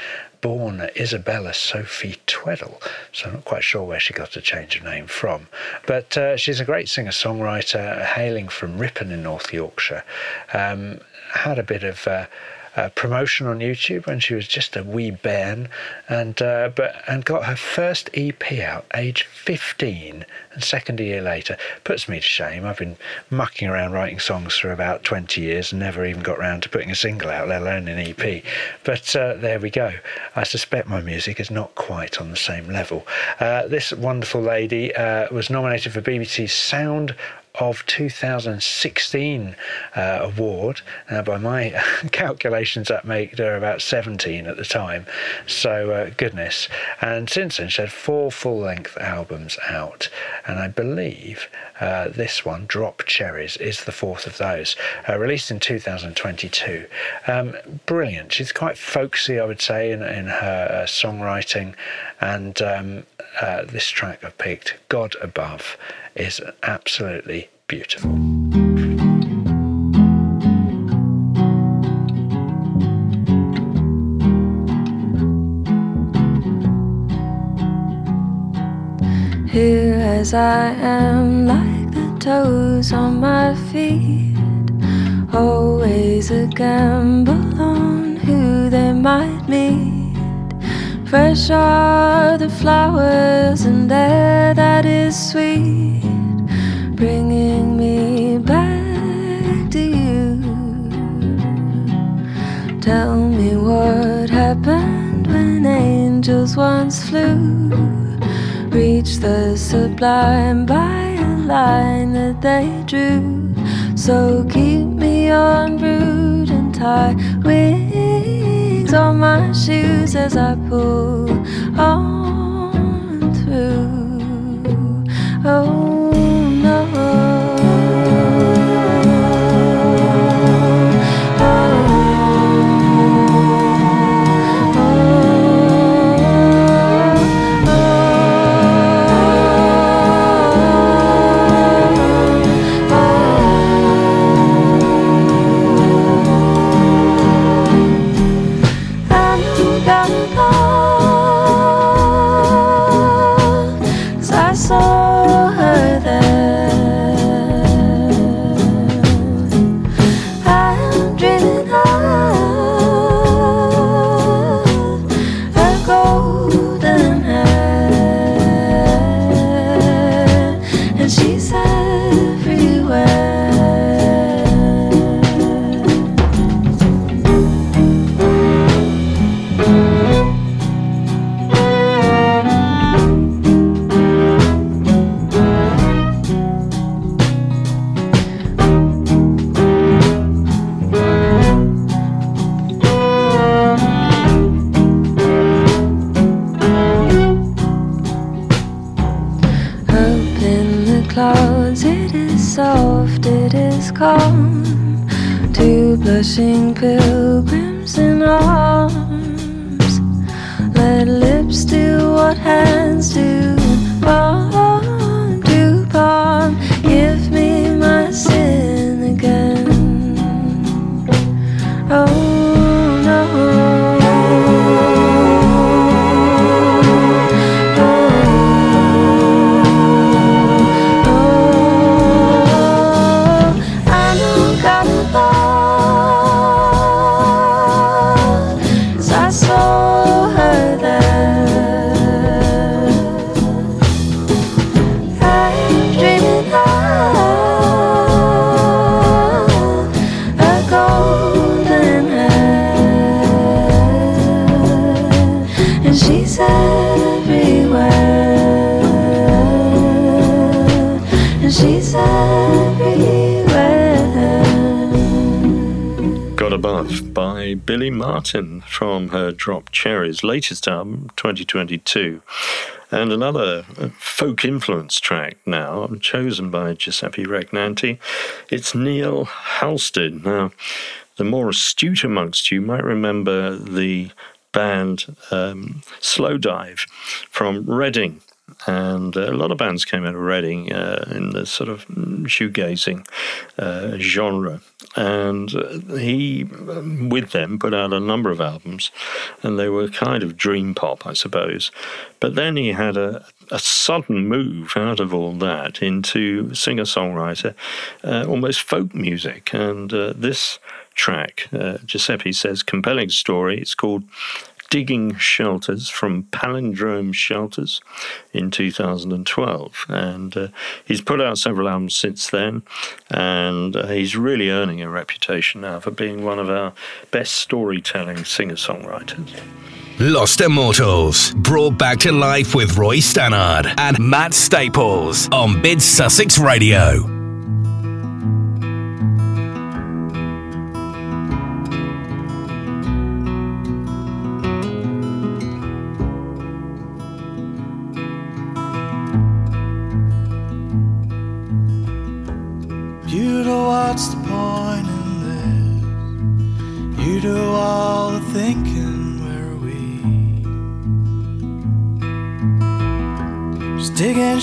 Born Isabella Sophie Tweddle, so I'm not quite sure where she got a change of name from. But uh, she's a great singer songwriter hailing from Ripon in North Yorkshire. Um, had a bit of uh, uh, promotion on YouTube when she was just a wee bairn, and uh, but and got her first EP out, age 15, and second a year later. Puts me to shame. I've been mucking around writing songs for about 20 years and never even got round to putting a single out, let alone an EP. But uh, there we go. I suspect my music is not quite on the same level. Uh, this wonderful lady uh, was nominated for BBC Sound of 2016 uh, award. Now, by my calculations, that made her about 17 at the time. So, uh, goodness. And since then, she had four full length albums out. And I believe uh, this one, Drop Cherries, is the fourth of those, uh, released in 2022. Um, brilliant. She's quite folksy, I would say, in, in her uh, songwriting. And um, uh, this track I've picked, God Above, is absolutely beautiful. Here as I am, like the toes on my feet, always a gamble on who they might meet. Fresh are the flowers and air that is sweet, bringing me back to you. Tell me what happened when angels once flew reach the sublime by a line that they drew. So keep me on route and tie wings on my shoes as I pull on through. Oh no. Blushing pilgrims in arms. Billie Marten from her Drop Cherries latest album, 2022. And another uh, folk influence track now, chosen by Giuseppe Regnanti. It's Neil Halstead. Now, the more astute amongst you might remember the band um, Slowdive from Reading and a lot of bands came out of Reading uh, in the sort of shoegazing uh, genre. And uh, he, with them, put out a number of albums, and they were kind of dream pop, I suppose. But then he had a, a sudden move out of all that into singer songwriter, uh, almost folk music. And uh, this track, Giuseppe says, compelling story. It's called digging shelters from Palindrome Shelters in 2012. And uh, he's put out several albums since then, and uh, he's really earning a reputation now for being one of our best storytelling singer songwriters. Lost Immortals, brought back to life with Roy Stannard and Matt Staples on Mid Sussex Radio.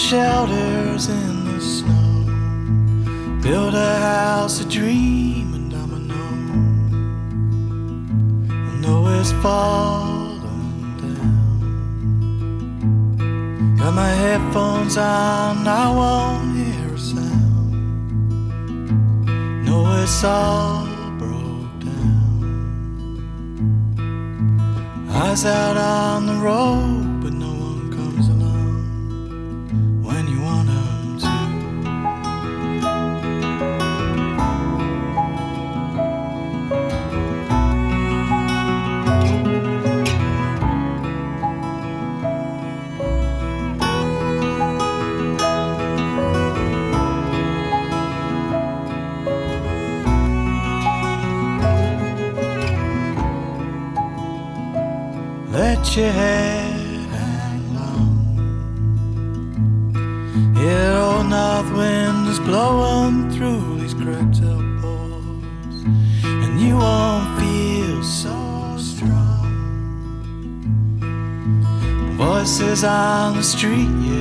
Shelters in the snow. Build a house, a dream, and I'm a know. I know it's falling down. Got my headphones on, I won't hear a sound. Know it's all broke down. Eyes out on the road. Your head hang low. Yeah, old north wind is blowing through these cracked up boards, and you won't feel so strong. Voices on the street, yeah,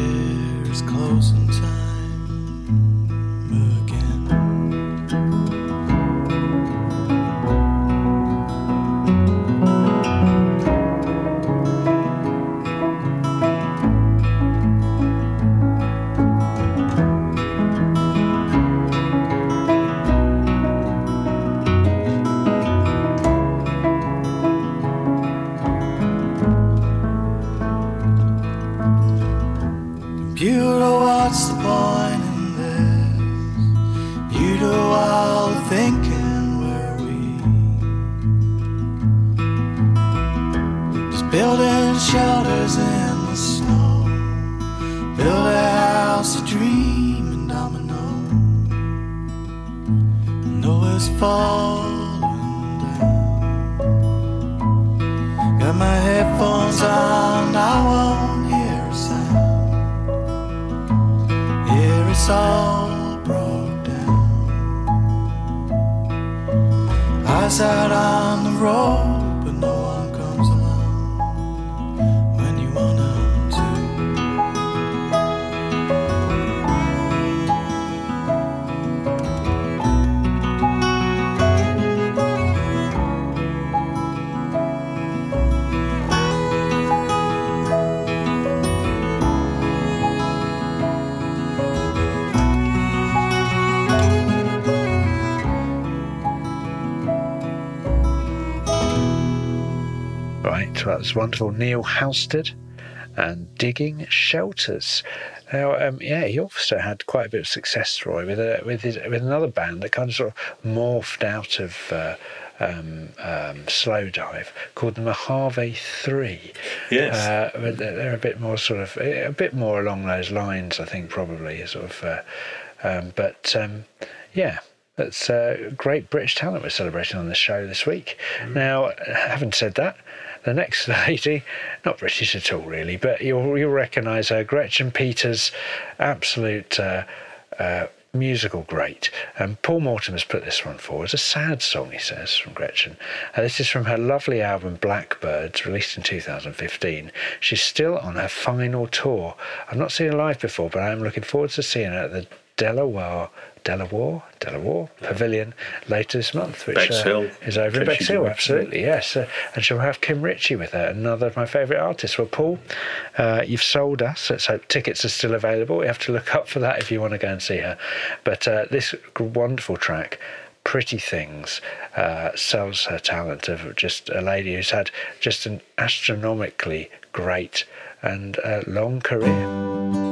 was wonderful. Neil Halstead and Digging Shelters. Now, um, yeah, he also had quite a bit of success, Roy, with a, with his, with another band that kind of sort of morphed out of uh, um, um, Slowdive called the Mojave Three. Yes, uh, but they're a bit more sort of a bit more along those lines, I think, probably sort of. Uh, um, but um, yeah, that's uh, great British talent we're celebrating on the show this week. Now, having said that, the next lady, not British at all, really, but you'll you'll recognise her, Gretchen Peters, absolute. Uh, uh, musical great. And Paul Mortimer's put this one forward. It's a sad song, he says, from Gretchen. Uh, this is from her lovely album Blackbirds, released in 2015. She's still on her final tour. I've not seen her live before, but I am looking forward to seeing her at the De La Warr. De La Warr, Delaware Pavilion later this month, which uh, is over in Could she Bexhill. do it? Absolutely, yes. Uh, and she'll have Kim Richey with her, another of my favourite artists. Well, Paul, uh, you've sold us. Let's hope tickets are still available. You have to look up for that if you want to go and see her. But uh, this wonderful track. Pretty Things uh, sells her talent of just a lady who's had just an astronomically great and uh, long career.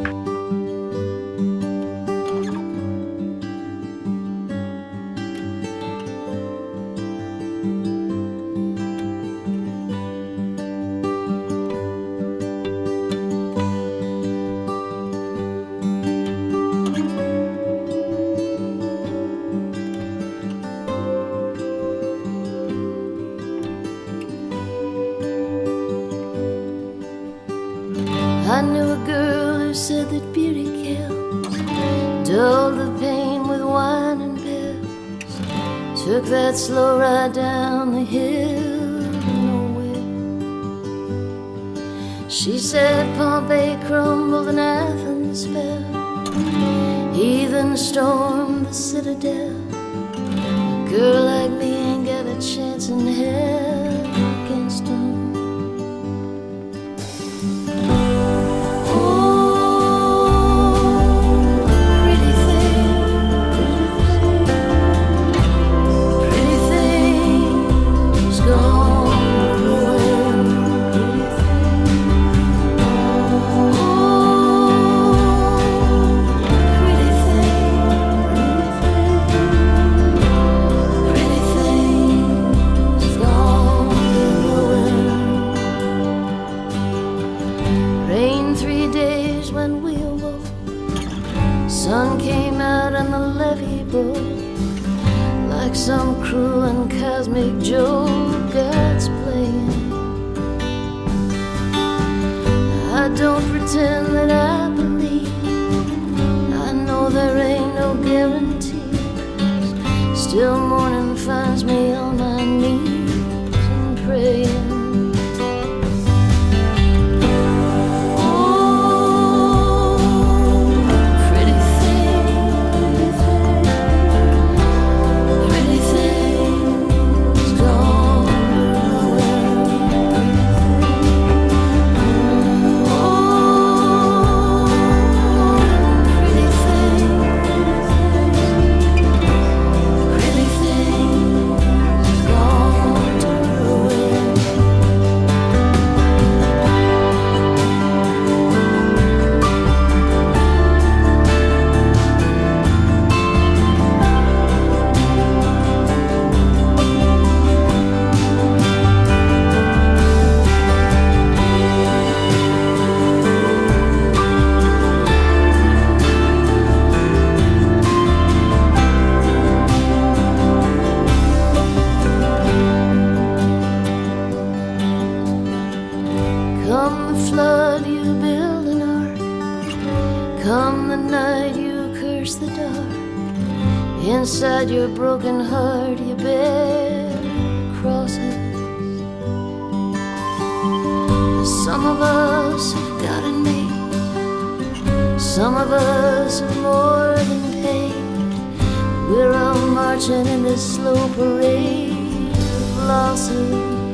Marching in this slow parade of losses.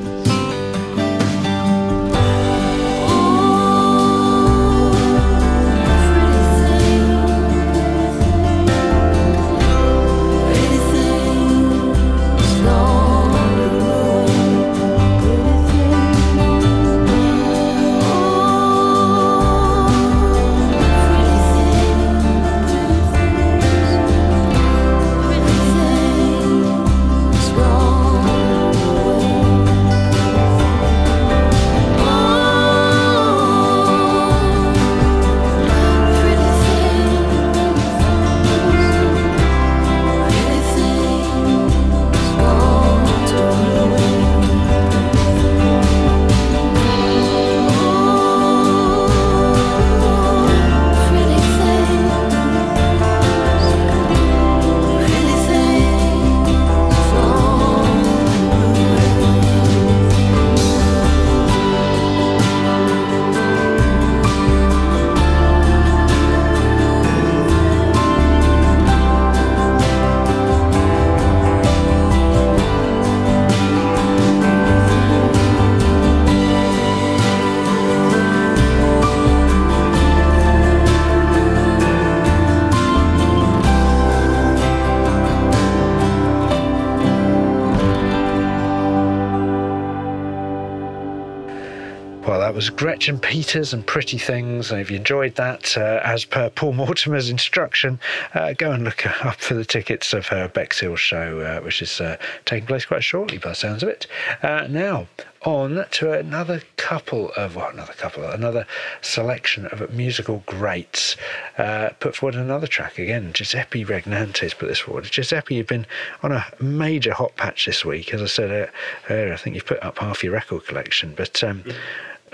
Was Gretchen Peters and Pretty Things. And if you enjoyed that, uh, as per Paul Mortimer's instruction, uh, go and look up for the tickets of her Bexhill show, uh, which is uh, taking place quite shortly by the sounds of it. Uh, now, on to another couple of, well, another couple, another selection of musical greats. Uh, put forward another track again. Giuseppe Regnantes put this forward. Giuseppe, you've been on a major hot patch this week. As I said I think you've put up half your record collection, but um,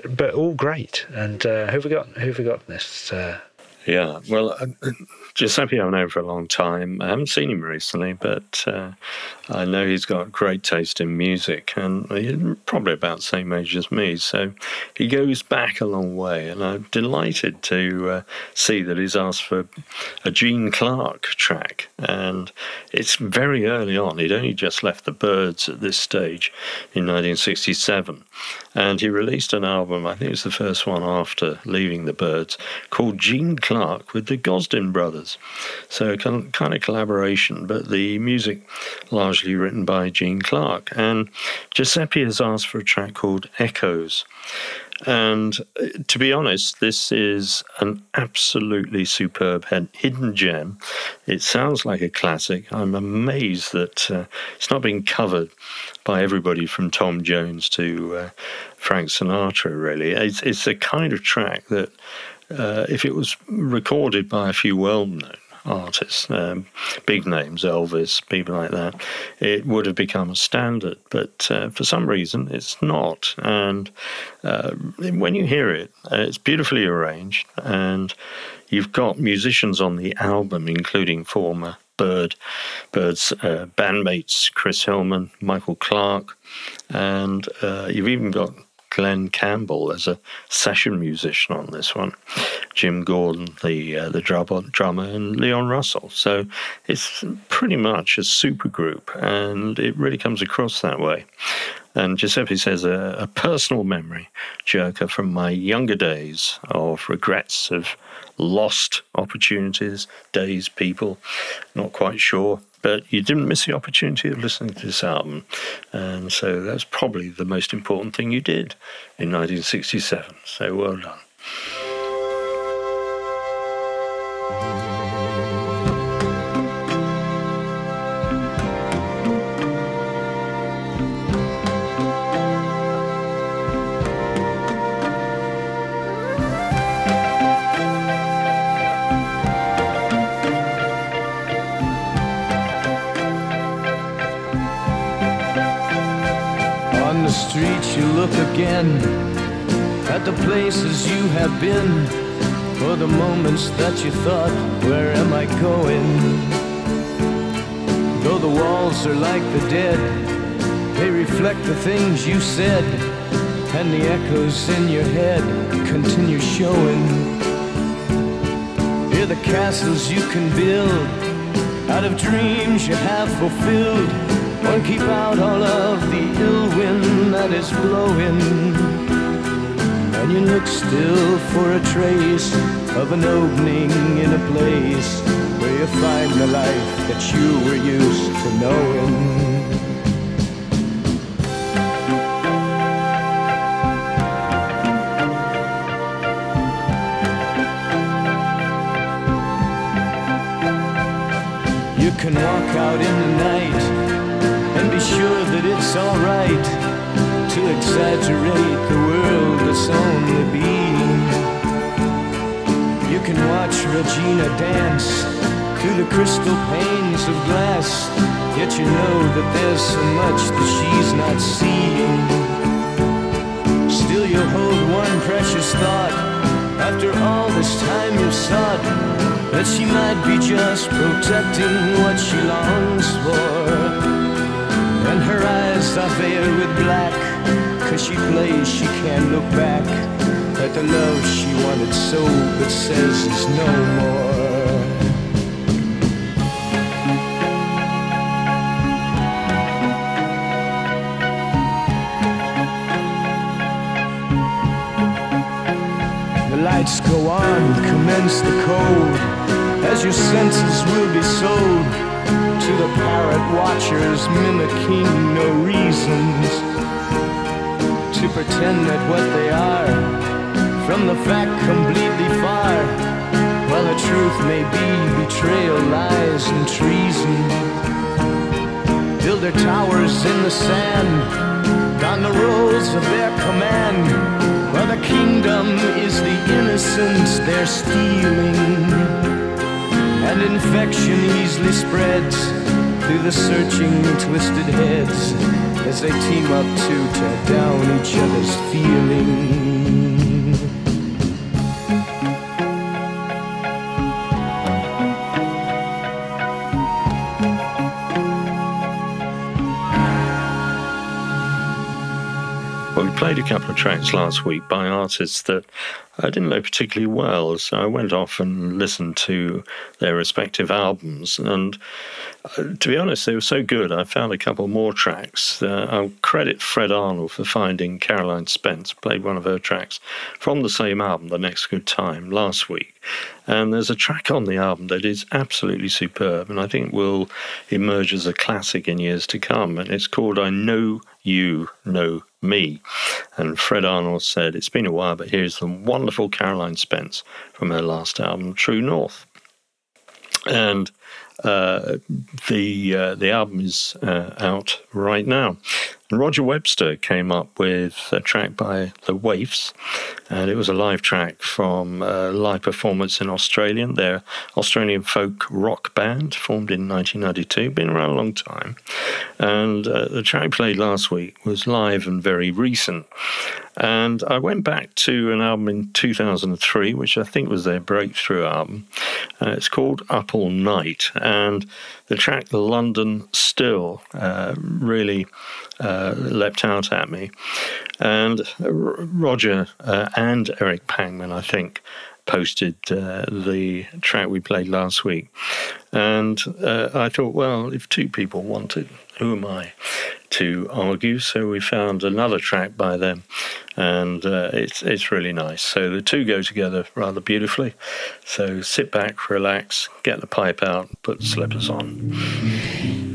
but all great. And uh, who have we got? Who have we got this? Uh, Yeah, well, uh, Giuseppe I've known for a long time. I haven't seen him recently, but uh, I know he's got great taste in music, and he's probably about the same age as me. So he goes back a long way, and I'm delighted to uh, see that he's asked for a Gene Clark track, and it's very early on. He'd only just left the Byrds at this stage in 1967, and he released an album. I think it's the first one after leaving the Byrds, called Gene Clark with the Gosdin Brothers. So kind of collaboration, but the music largely written by Gene Clark. And Giuseppe has asked for a track called Echoes. And uh, to be honest, this is an absolutely superb hidden gem. It sounds like a classic. I'm amazed that uh, it's not been covered by everybody from Tom Jones to uh, Frank Sinatra, really. It's, it's the kind of track that, uh, if it was recorded by a few well known artists, um, big names, Elvis, people like that, it would have become a standard. But uh, for some reason, it's not. And uh, when you hear it, it's beautifully arranged, and you've got musicians on the album, including former Byrd, Byrd's uh, bandmates Chris Hillman, Michael Clarke, and uh, you've even got Glen Campbell as a session musician on this one, Jim Gordon, the uh, the drummer, and Leon Russell. So it's pretty much a super group, and it really comes across that way. And Giuseppe says a, a personal memory jerker from my younger days of regrets of lost opportunities, days, people, not quite sure. But you didn't miss the opportunity of listening to this album. And so that's probably the most important thing you did in 1967. So well done. On the street you look again at the places you have been for the moments that you thought, where am I going? Though the walls are like the dead, they reflect the things you said, and the echoes in your head continue showing. Hear the castles you can build out of dreams you have fulfilled. One keep out all of the ill wind that is blowing. And you look still for a trace of an opening in a place where you find the life that you were used to knowing. You can walk out in the night alright to exaggerate the world that's only been. You can watch Regina dance through the crystal panes of glass, yet you know that there's so much that she's not seeing. Still, you hold one precious thought after all this time you've sought that she might be just protecting what she longs for. And her eyes are veiled with black, cause she plays, she can't look back at the love she wanted so, but says is no more. The lights go on, commence the cold, as your senses will be sold to the parrot watchers mimicking no reasons. to pretend that what they are from the fact completely far. While the truth may be betrayal, lies, and treason. Build their towers in the sand, on the roads of their command. While the kingdom is the innocence they're stealing. And infection easily spreads through the searching, twisted heads as they team up to tear down each other's feeling. Well, we played a couple of tracks last week by artists that I didn't know particularly well, so I went off and listened to their respective albums. And to be honest, they were so good, I found a couple more tracks. Uh, I'll credit Fred Arnold for finding Caroline Spence, played one of her tracks from the same album, The Next Good Time, last week. And there's a track on the album that is absolutely superb, and I think will emerge as a classic in years to come. And it's called I Know You Know Me. And Fred Arnold said, It's been a while, but here's the wonderful Caroline Spence from her last album, True North. And the uh, the album is uh, out right now. Roger Webster came up with a track by the Waifs, and it was a live track from a live performance in Australia. They're Australian folk rock band formed in 1992, been around a long time. And uh, the track played last week was live and very recent. And I went back to an album in 2003, which I think was their breakthrough album. Uh, it's called Up All Night, and the track London Still uh, really uh, leapt out at me. And Roger uh, and Eric Pangman, I think, posted uh, the track we played last week. And uh, I thought, well, if two people want it, who am I to argue? So we found another track by them, and uh, it's it's really nice. So the two go together rather beautifully. So sit back, relax, get the pipe out, put slippers on.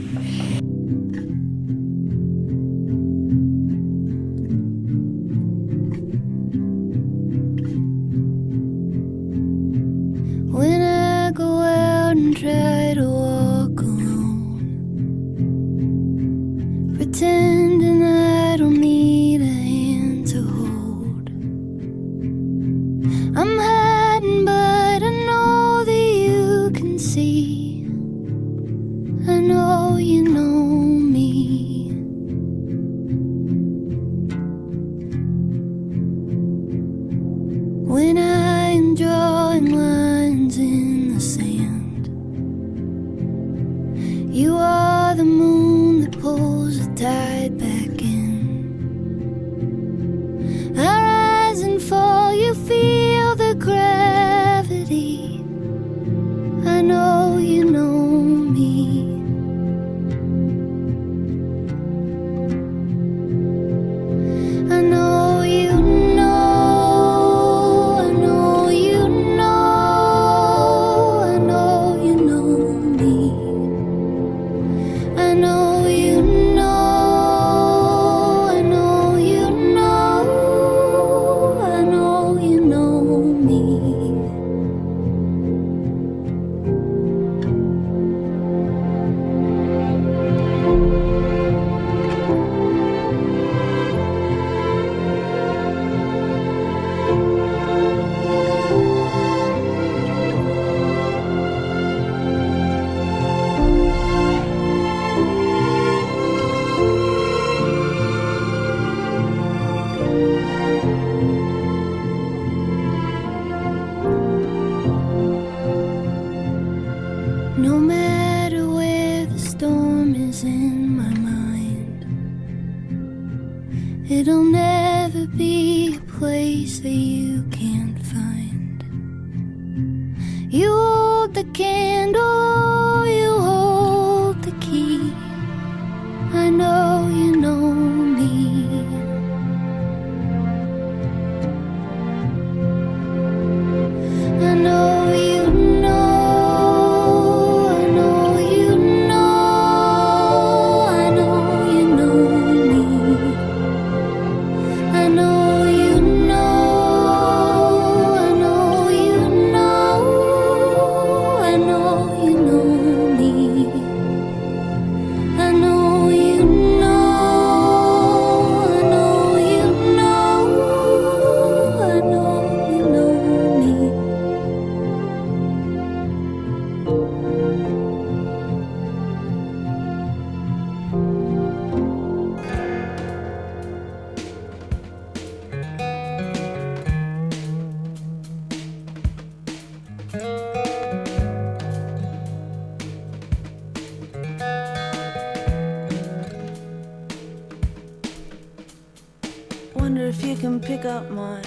Wonder if you can pick up my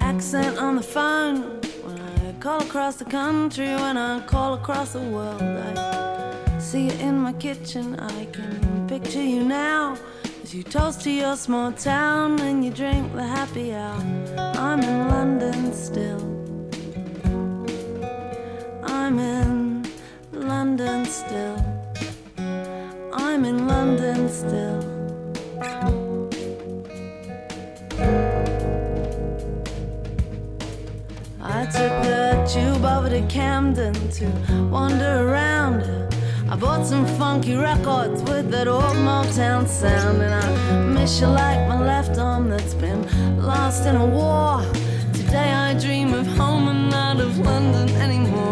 accent on the phone when I call across the country, when I call across the world. I see you in my kitchen, I can picture you now as you toast to your small town and you drink the happy hour. I'm in London still. I'm in London still. I'm in London still. Tube over to Camden to wander around. I bought some funky records with that old Motown sound, and I miss you like my left arm that's been lost in a war. Today I dream of home and not of London anymore.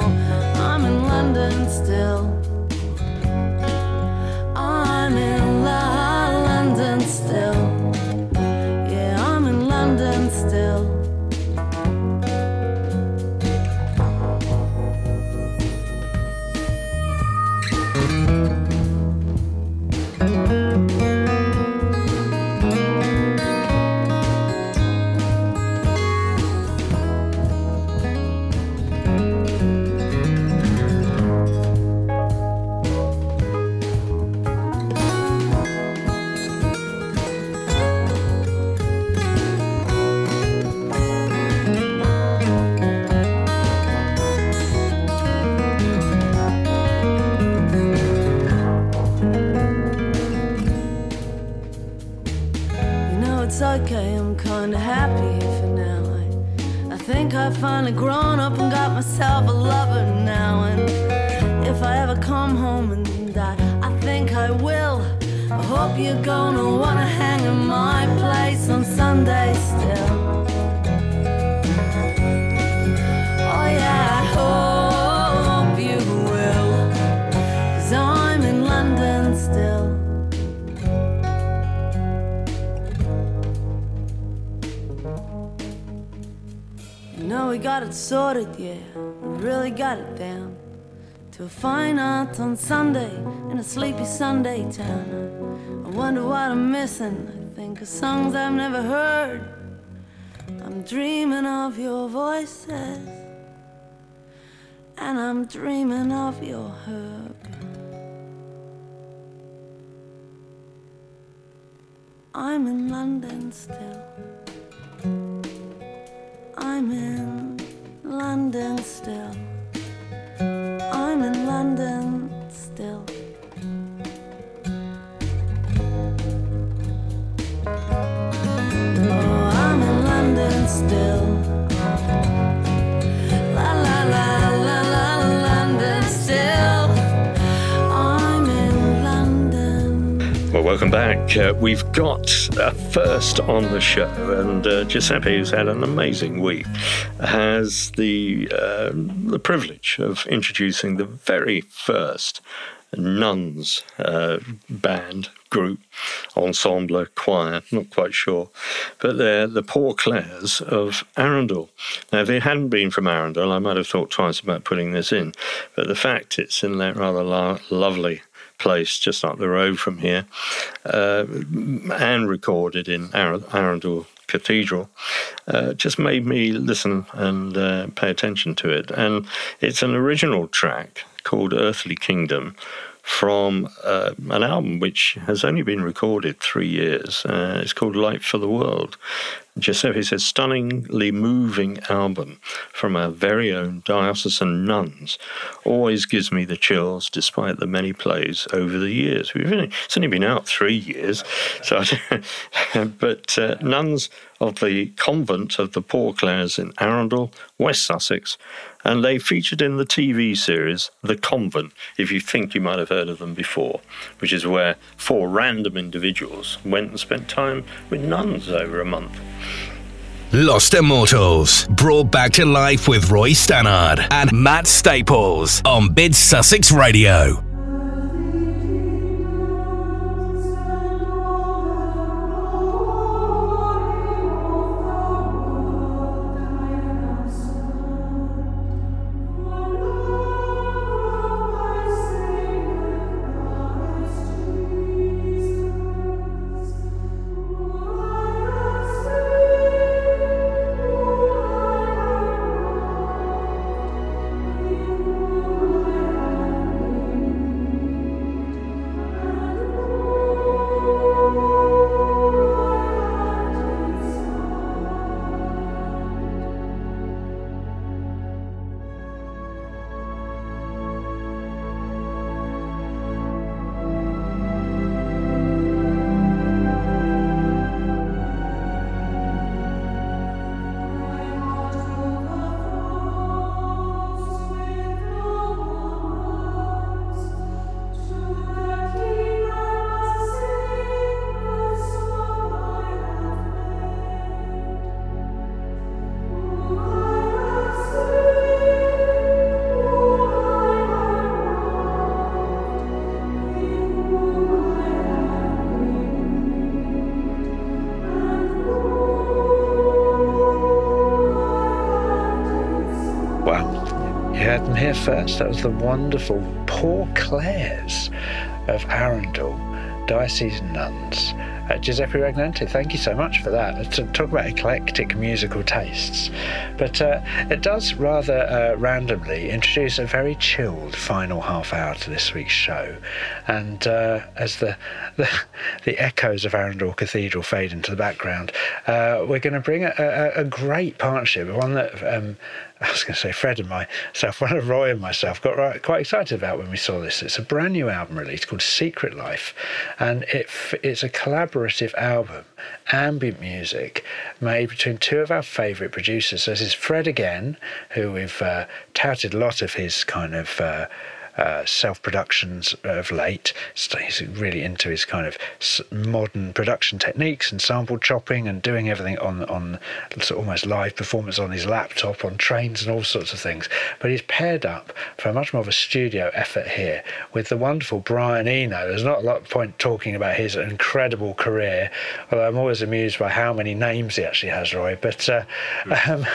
Sorted, yeah. Really got it down. To a fine art on Sunday in a sleepy Sunday town. I wonder what I'm missing. I think of songs I've never heard. I'm dreaming of your voices. And I'm dreaming of your herb. I'm in London still. I'm in London still. I'm in London still. Oh, I'm in London still. Back. Uh, we've got a first on the show, and uh, Giuseppe, who's had an amazing week, has the uh, the privilege of introducing the very first nuns uh, band group ensemble choir not quite sure but they're the poor clares of arundel now if it hadn't been from arundel i might have thought twice about putting this in but the fact it's in that rather lo- lovely place just up the road from here uh, and recorded in Ar- arundel cathedral uh, just made me listen and uh, pay attention to it and it's an original track called earthly kingdom from uh, an album which has only been recorded three years. Uh, it's called Light for the World. Giuseppe says, stunningly moving album from our very own diocesan nuns. Always gives me the chills despite the many plays over the years. We've only, it's only been out three years, so but uh, nuns of the convent of the Poor Clares in Arundel, West Sussex, and they featured in the TV series The Convent, if you think you might have heard of them before, which is where four random individuals went and spent time with nuns over a month. Lost Immortals, brought back to life with Roy Stannard and Matt Staples on Mid Sussex Radio. First. That was the wonderful Poor Clares of Arundel, Diocesan Nuns. Uh, Giuseppe Regnante, thank you so much for that. To talk about eclectic musical tastes. But uh, it does rather uh, randomly introduce a very chilled final half hour to this week's show. And uh, as the, the, the echoes of Arundel Cathedral fade into the background, uh, we're going to bring a, a, a, great partnership, one that um, I was going to say Fred and myself, one of Roy and myself got right, quite excited about when we saw this. It's a brand new album release called Secret Life, and it it's a collaborative album, ambient music made between two of our favourite producers. So this is Fred again, who we've uh, touted a lot of his kind of. Uh, uh, self productions of late. So he's really into his kind of modern production techniques and sample chopping and doing everything on on sort of almost live performance on his laptop on trains and all sorts of things. But he's paired up for much more of a studio effort here with the wonderful Brian Eno. There's not a lot of point talking about his incredible career, although I'm always amused by how many names he actually has, Roy. But uh, um,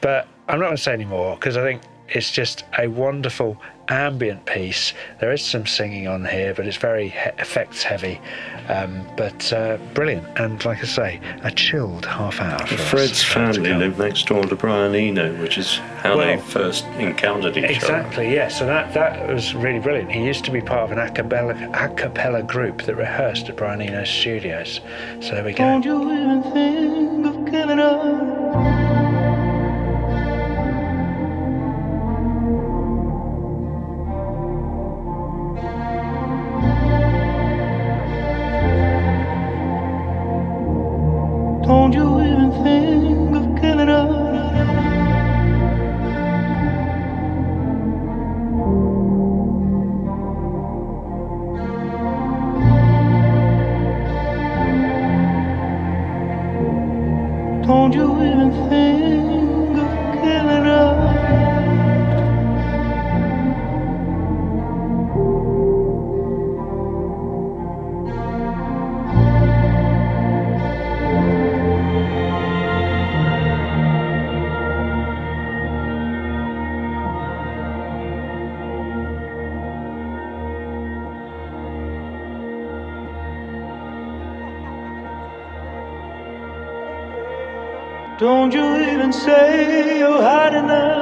but I'm not going to say any more because I think it's just a wonderful ambient piece. There is some singing on here, but it's very he- effects heavy. Um, but uh, brilliant, and like I say, a chilled half hour. Fred's family lived next door to Brian Eno, which is how well, they first encountered each exactly, other. Exactly, yes. So that that was really brilliant. He used to be part of an a cappella, a cappella group that rehearsed at Brian Eno's studios. So there we go. Don't you even think of killing us? Don't you even think of killing us? Don't you even think Don't you even say you're enough.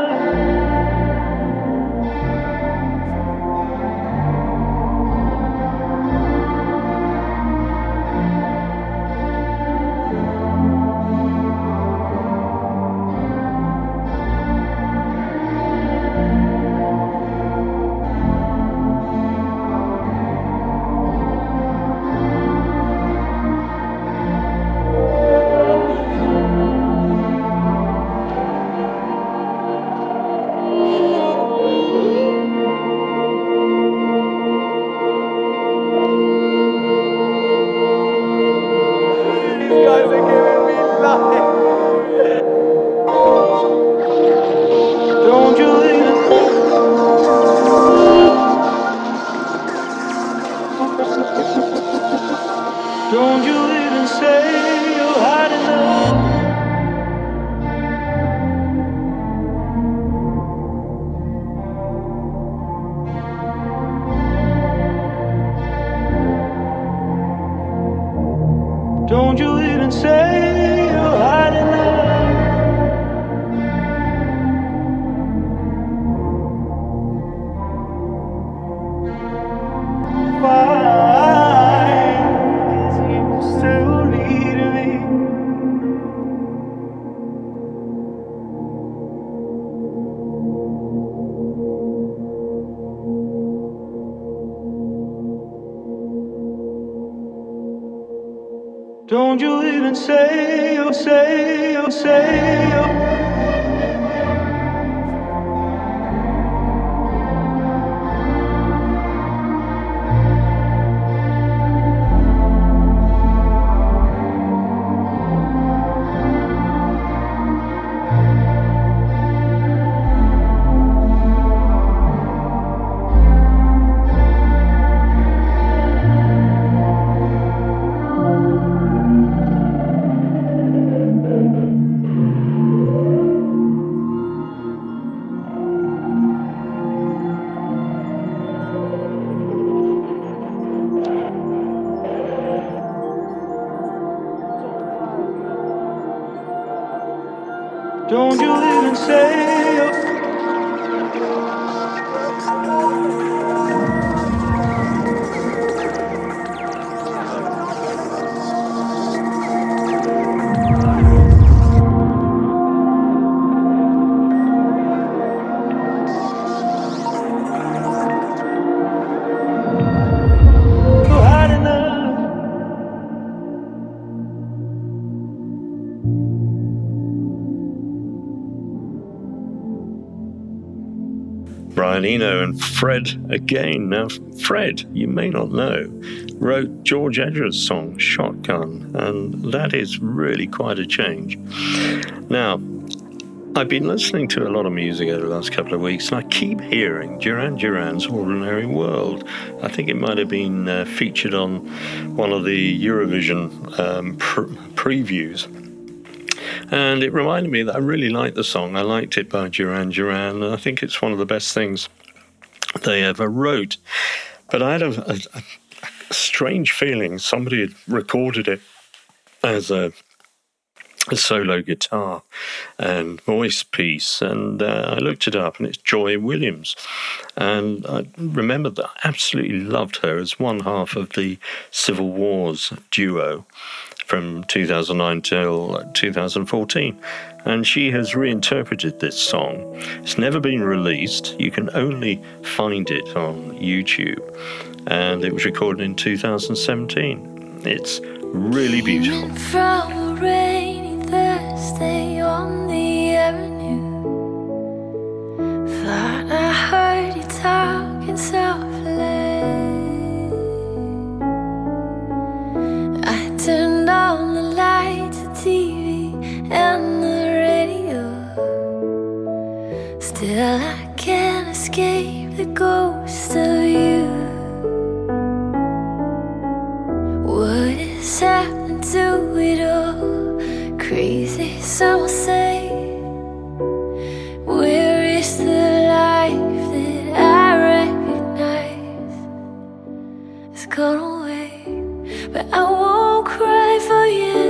Fred again. Now, Fred, you may not know, wrote George Ezra's song Shotgun, and that is really quite a change. Now, I've been listening to a lot of music over the last couple of weeks, and I keep hearing Duran Duran's Ordinary World. I think it might have been uh, featured on one of the Eurovision um, pr- previews. And it reminded me that I really liked the song. I liked it by Duran Duran, and I think it's one of the best things they ever wrote. But I had a, a, a strange feeling somebody had recorded it as a, a solo guitar and voice piece, and uh, I looked it up, and it's Joy Williams. And I remembered that I absolutely loved her as one half of the Civil Wars duo from 2009 till 2014. And she has reinterpreted this song. It's never been released, you can only find it on YouTube. And it was recorded in 2017. It's really beautiful. Thought I heard you talking softly. Turned on the lights, the TV, and the radio. Still, I can't escape the ghost of you. What is happening to it all? Crazy, some say. Where is the life that I recognize? It's gone away, but I won't cry for yesterday.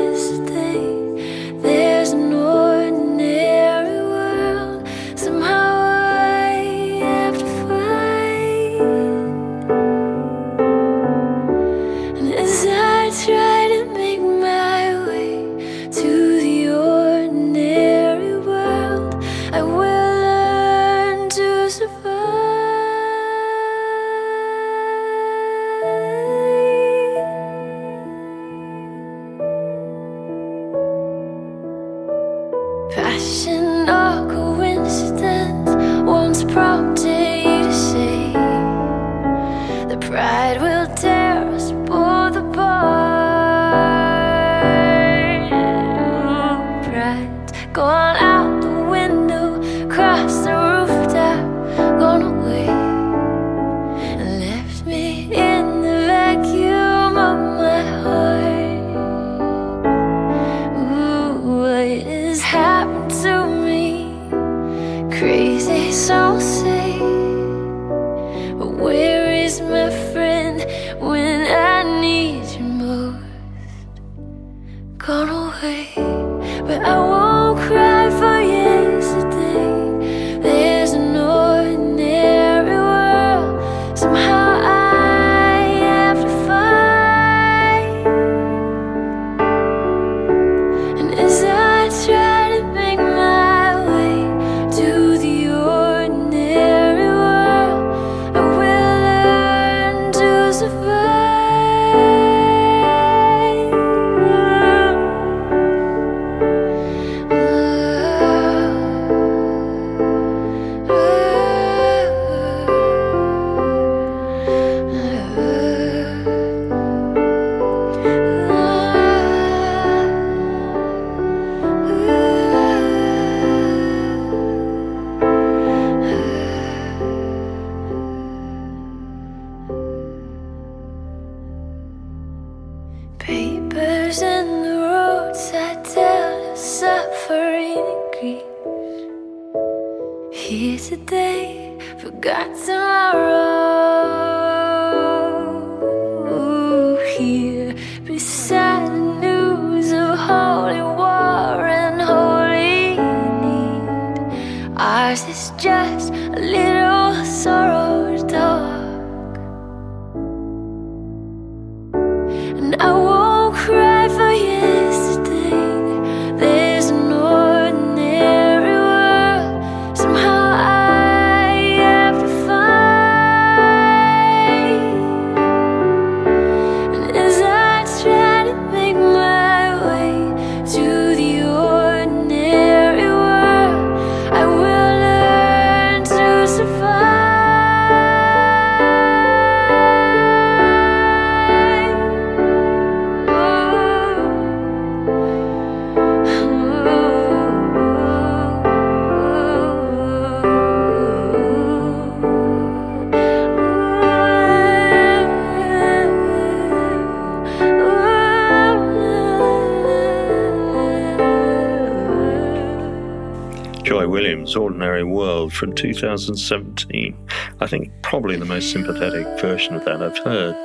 From 2017. I think probably the most sympathetic version of that I've heard.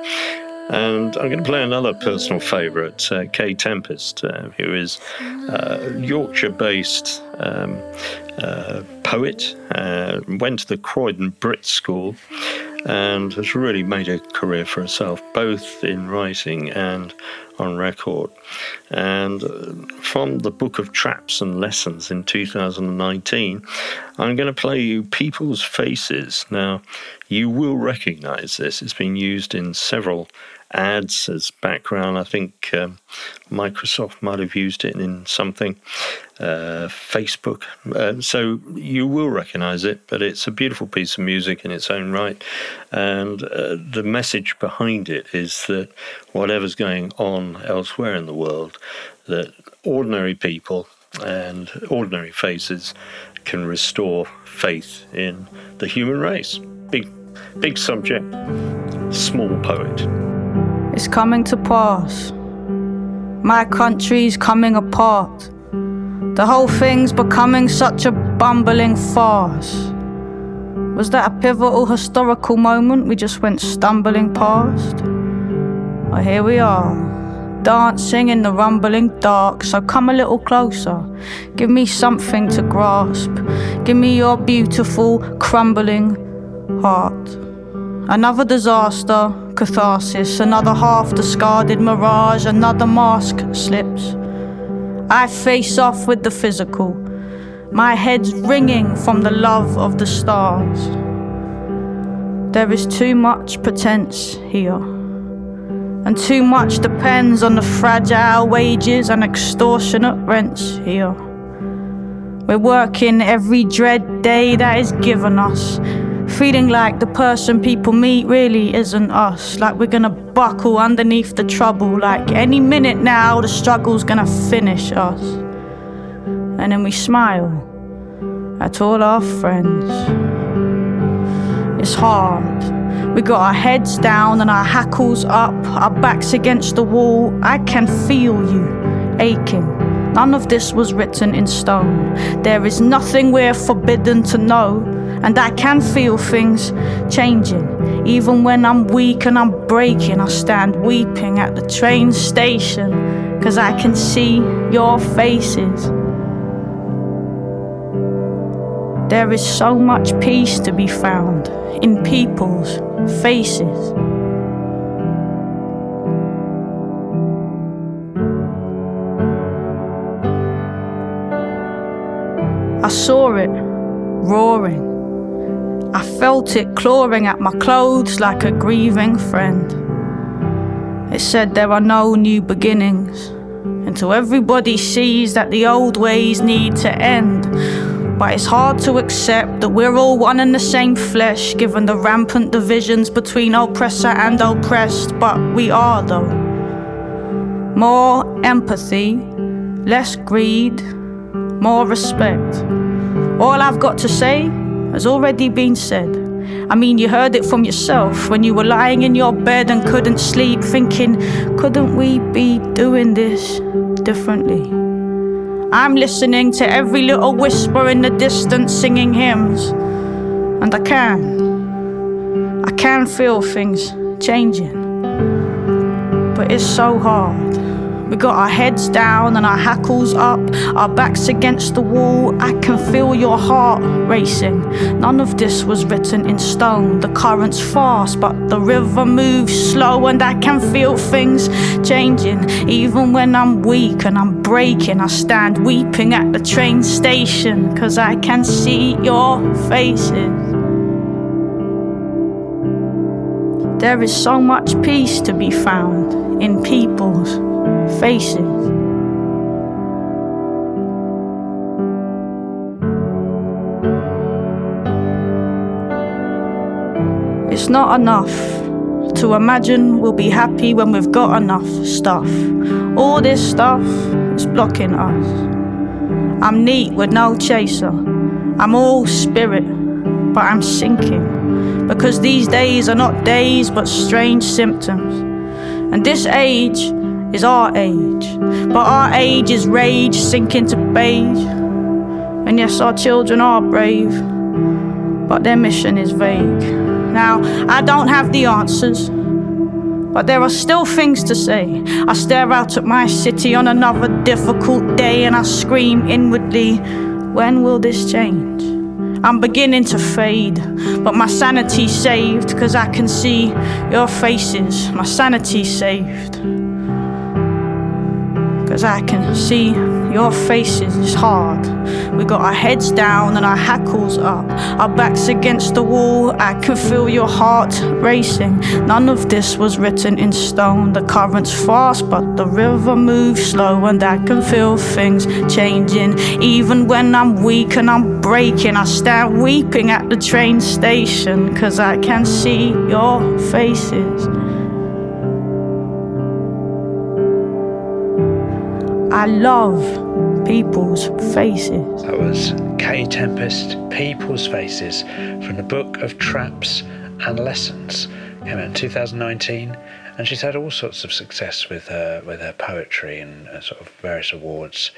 And I'm going to play another personal favourite, uh, Kae Tempest, uh, who is uh, Yorkshire based um, uh, poet, uh, went to the Croydon Brit School, and has really made a career for herself, both in writing and on record. And uh, from the Book of Traps and Lessons in 2019, I'm going to play you People's Faces. Now, you will recognize this, it's been used in several ads as background. I think um, Microsoft might have used it in something, uh, Facebook. Uh, so you will recognize it, but it's a beautiful piece of music in its own right. And uh, the message behind it is that whatever's going on elsewhere in the world, that ordinary people and ordinary faces can restore faith in the human race. Big, big subject, small poet. It's coming to pass. My country's coming apart. The whole thing's becoming such a bumbling farce. Was that a pivotal historical moment we just went stumbling past? Well, here we are, dancing in the rumbling dark. So come a little closer. Give me something to grasp. Give me your beautiful, crumbling heart. Another disaster, catharsis, another half discarded mirage, another mask slips. I face off with the physical, my head's ringing from the love of the stars. There is too much pretense here, and too much depends on the fragile wages and extortionate rents here. We're working every dread day that is given us, feeling like the person people meet really isn't us, like we're gonna buckle underneath the trouble, like any minute now the struggle's gonna finish us. And then we smile at all our friends. It's hard. We got our heads down and our hackles up, our backs against the wall. I can feel you aching. None of this was written in stone. There is nothing we're forbidden to know. And I can feel things changing. Even when I'm weak and I'm breaking, I stand weeping at the train station. cause I can see your faces. There is so much peace to be found in people's faces. I saw it roaring. I felt it clawing at my clothes like a grieving friend. It said there are no new beginnings until everybody sees that the old ways need to end. But it's hard to accept that we're all one and the same flesh, given the rampant divisions between oppressor and oppressed. But we are, though. More empathy, less greed, more respect. All I've got to say has already been said. I mean, you heard it from yourself when you were lying in your bed and couldn't sleep, thinking, couldn't we be doing this differently? I'm listening to every little whisper in the distance singing hymns, and I can. I can feel things changing, but it's so hard. We got our heads down and our hackles up, our backs against the wall. I can feel your heart racing. None of this was written in stone. The current's fast, but the river moves slow, and I can feel things changing. Even when I'm weak and I'm breaking, I stand weeping at the train station, cause I can see your faces. There is so much peace to be found in people's faces. It's not enough to imagine we'll be happy when we've got enough stuff. All this stuff is blocking us. I'm neat with no chaser. I'm all spirit, but I'm sinking. Because these days are not days but strange symptoms. And this age is our age. But our age is rage sinking to beige. And yes, our children are brave, but their mission is vague. Now, I don't have the answers, but there are still things to say. I stare out at my city on another difficult day and I scream inwardly, when will this change? I'm beginning to fade, but my sanity's saved, cause I can see your faces. My sanity's saved. Cause I can see your faces is hard. We got our heads down and our hackles up, our backs against the wall. I can feel your heart racing. None of this was written in stone. The current's fast, but the river moves slow, and I can feel things changing. Even when I'm weak and I'm breaking, I stand weeping at the train station, cause I can see your faces. I love people's faces. That was Kae Tempest, People's Faces, from the book of Traps and Lessons. Came out in 2019, and she's had all sorts of success with her with her poetry and uh, sort of various awards,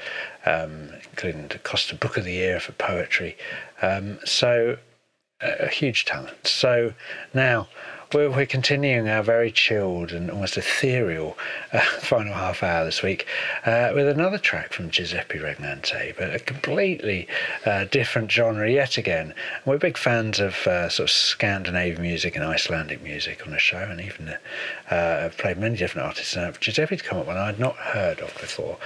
um, including the Costa Book of the Year for poetry. Um, so, a huge talent. So now. We're, we're continuing our very chilled and almost ethereal uh, final half hour this week uh, with another track from Giuseppe Regnante, but a completely uh, different genre yet again. And we're big fans of uh, sort of Scandinavian music and Icelandic music on the show, and even uh, have played many different artists. Uh, Giuseppe's come up one I'd not heard of before.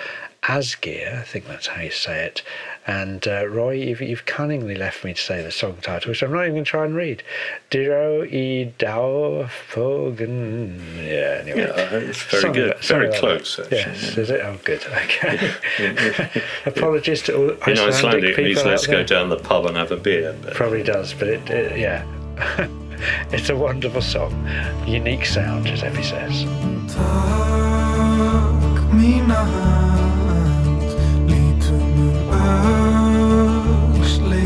Ásgeir, I think that's how you say it. And uh, Roy, you've, you've cunningly left me to say the song title, which I'm not even going to try and read. Diro i Dao Fogen. Yeah, anyway. Yeah, it's very Something good. like- something Very like close, that. actually, Yes, yeah. is it? Oh, good. Okay. Yeah, yeah. Apologies to all In Icelandic Icelandic, it people means let's go down the pub and have a beer. But Probably does, but it, it yeah. it's a wonderful song. Unique sound, Giuseppe says. Takk mína hand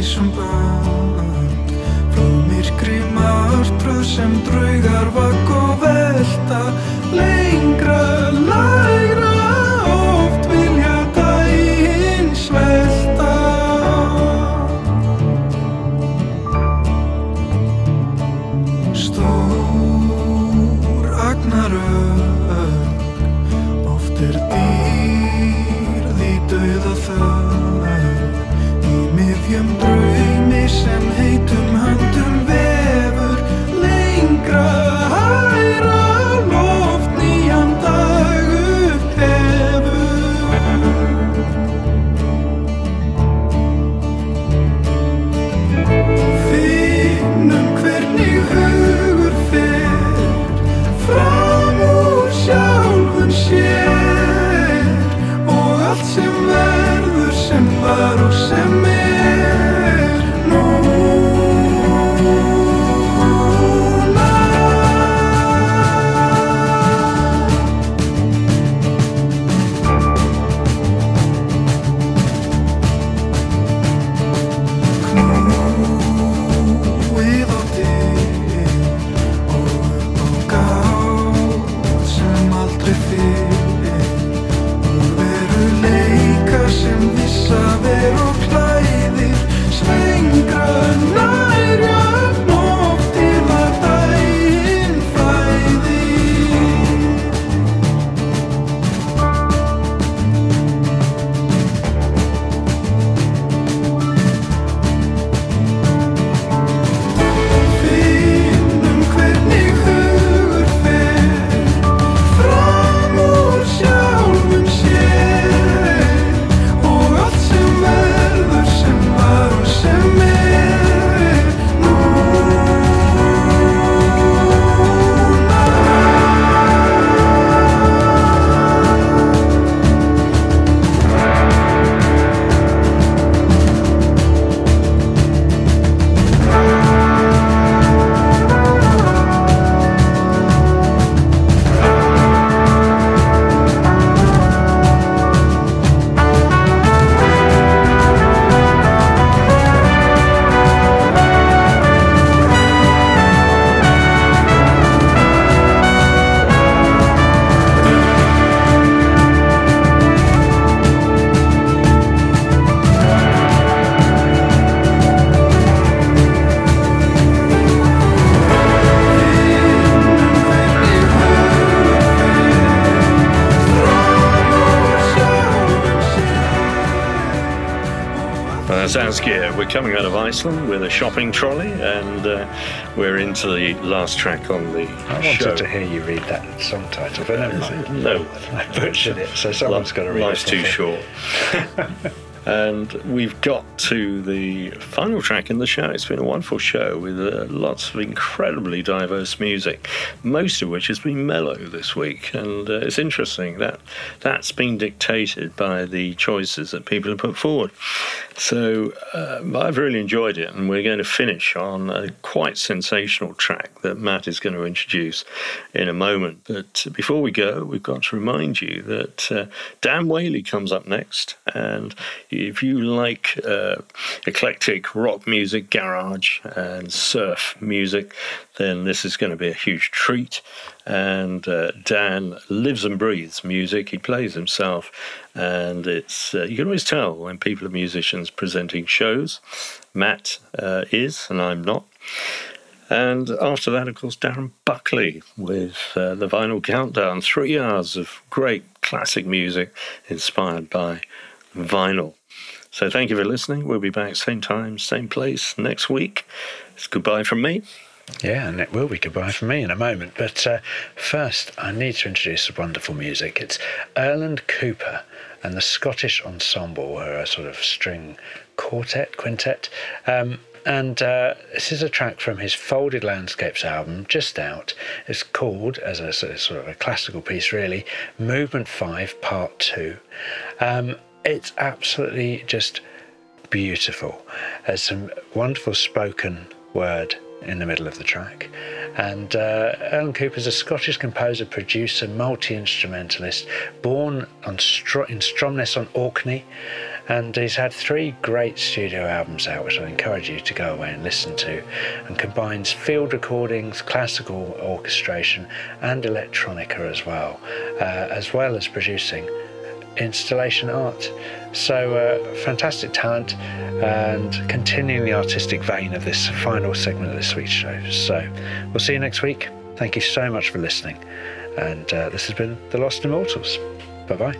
Leysum band Frá myrkri martröð sem draugar vakk og velta Saskia, we're coming out of Iceland with a shopping trolley, and uh, we're into the last track on the I wanted show. to hear you read that song title, but never mind. No, I butchered it, so someone's got to read Life's it. too short. and we've got to the final track in the show. It's been a wonderful show with uh, lots of incredibly diverse music, most of which has been mellow this week. And uh, it's interesting that that's been dictated by the choices that people have put forward. So uh, I've really enjoyed it, and we're going to finish on a quite sensational track that Matt is going to introduce in a moment. But before we go, we've got to remind you that uh, Dan Whaley comes up next, and if you like uh, eclectic rock music, garage, and surf music, then this is going to be a huge treat. And uh, Dan lives and breathes music. He plays himself, and it's uh, you can always tell when people are musicians presenting shows. Matt uh, is, and I'm not. And after that, of course, Darren Buckley with uh, the Vinyl Countdown. Three hours of great classic music inspired by vinyl. So thank you for listening. We'll be back same time, same place next week. It's goodbye from me. Yeah, and it will be goodbye for me in a moment. But uh, first, I need to introduce wonderful music. It's Erland Cooper and the Scottish Ensemble, who are a sort of string quartet, quintet. Um, and uh, this is a track from his Folded Landscapes album, just out. It's called, as a sort of- sort of a classical piece, really, Movement 5, Part 2. Um, it's absolutely just beautiful. There's some wonderful spoken word in the middle of the track. And uh, Erland is a Scottish composer, producer, multi instrumentalist, born on Str- in Stromness on Orkney. And he's had three great studio albums out, which I encourage you to go away and listen to, and combines field recordings, classical orchestration, and electronica as well, uh, as well as producing installation art. So, uh, fantastic talent and continuing the artistic vein of this final segment of this week's show. So, we'll see you next week. Thank you so much for listening. And uh, this has been The Lost Immortals. Bye bye.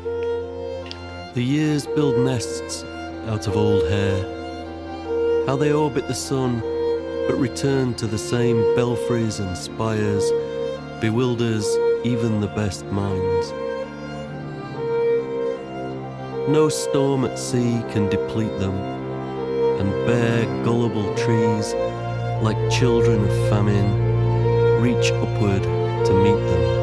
The years build nests out of old hair how they orbit the sun, but return to the same belfries and spires, bewilders even the best minds. No storm at sea can deplete them, and bare, gullible trees, like children of famine, reach upward to meet them.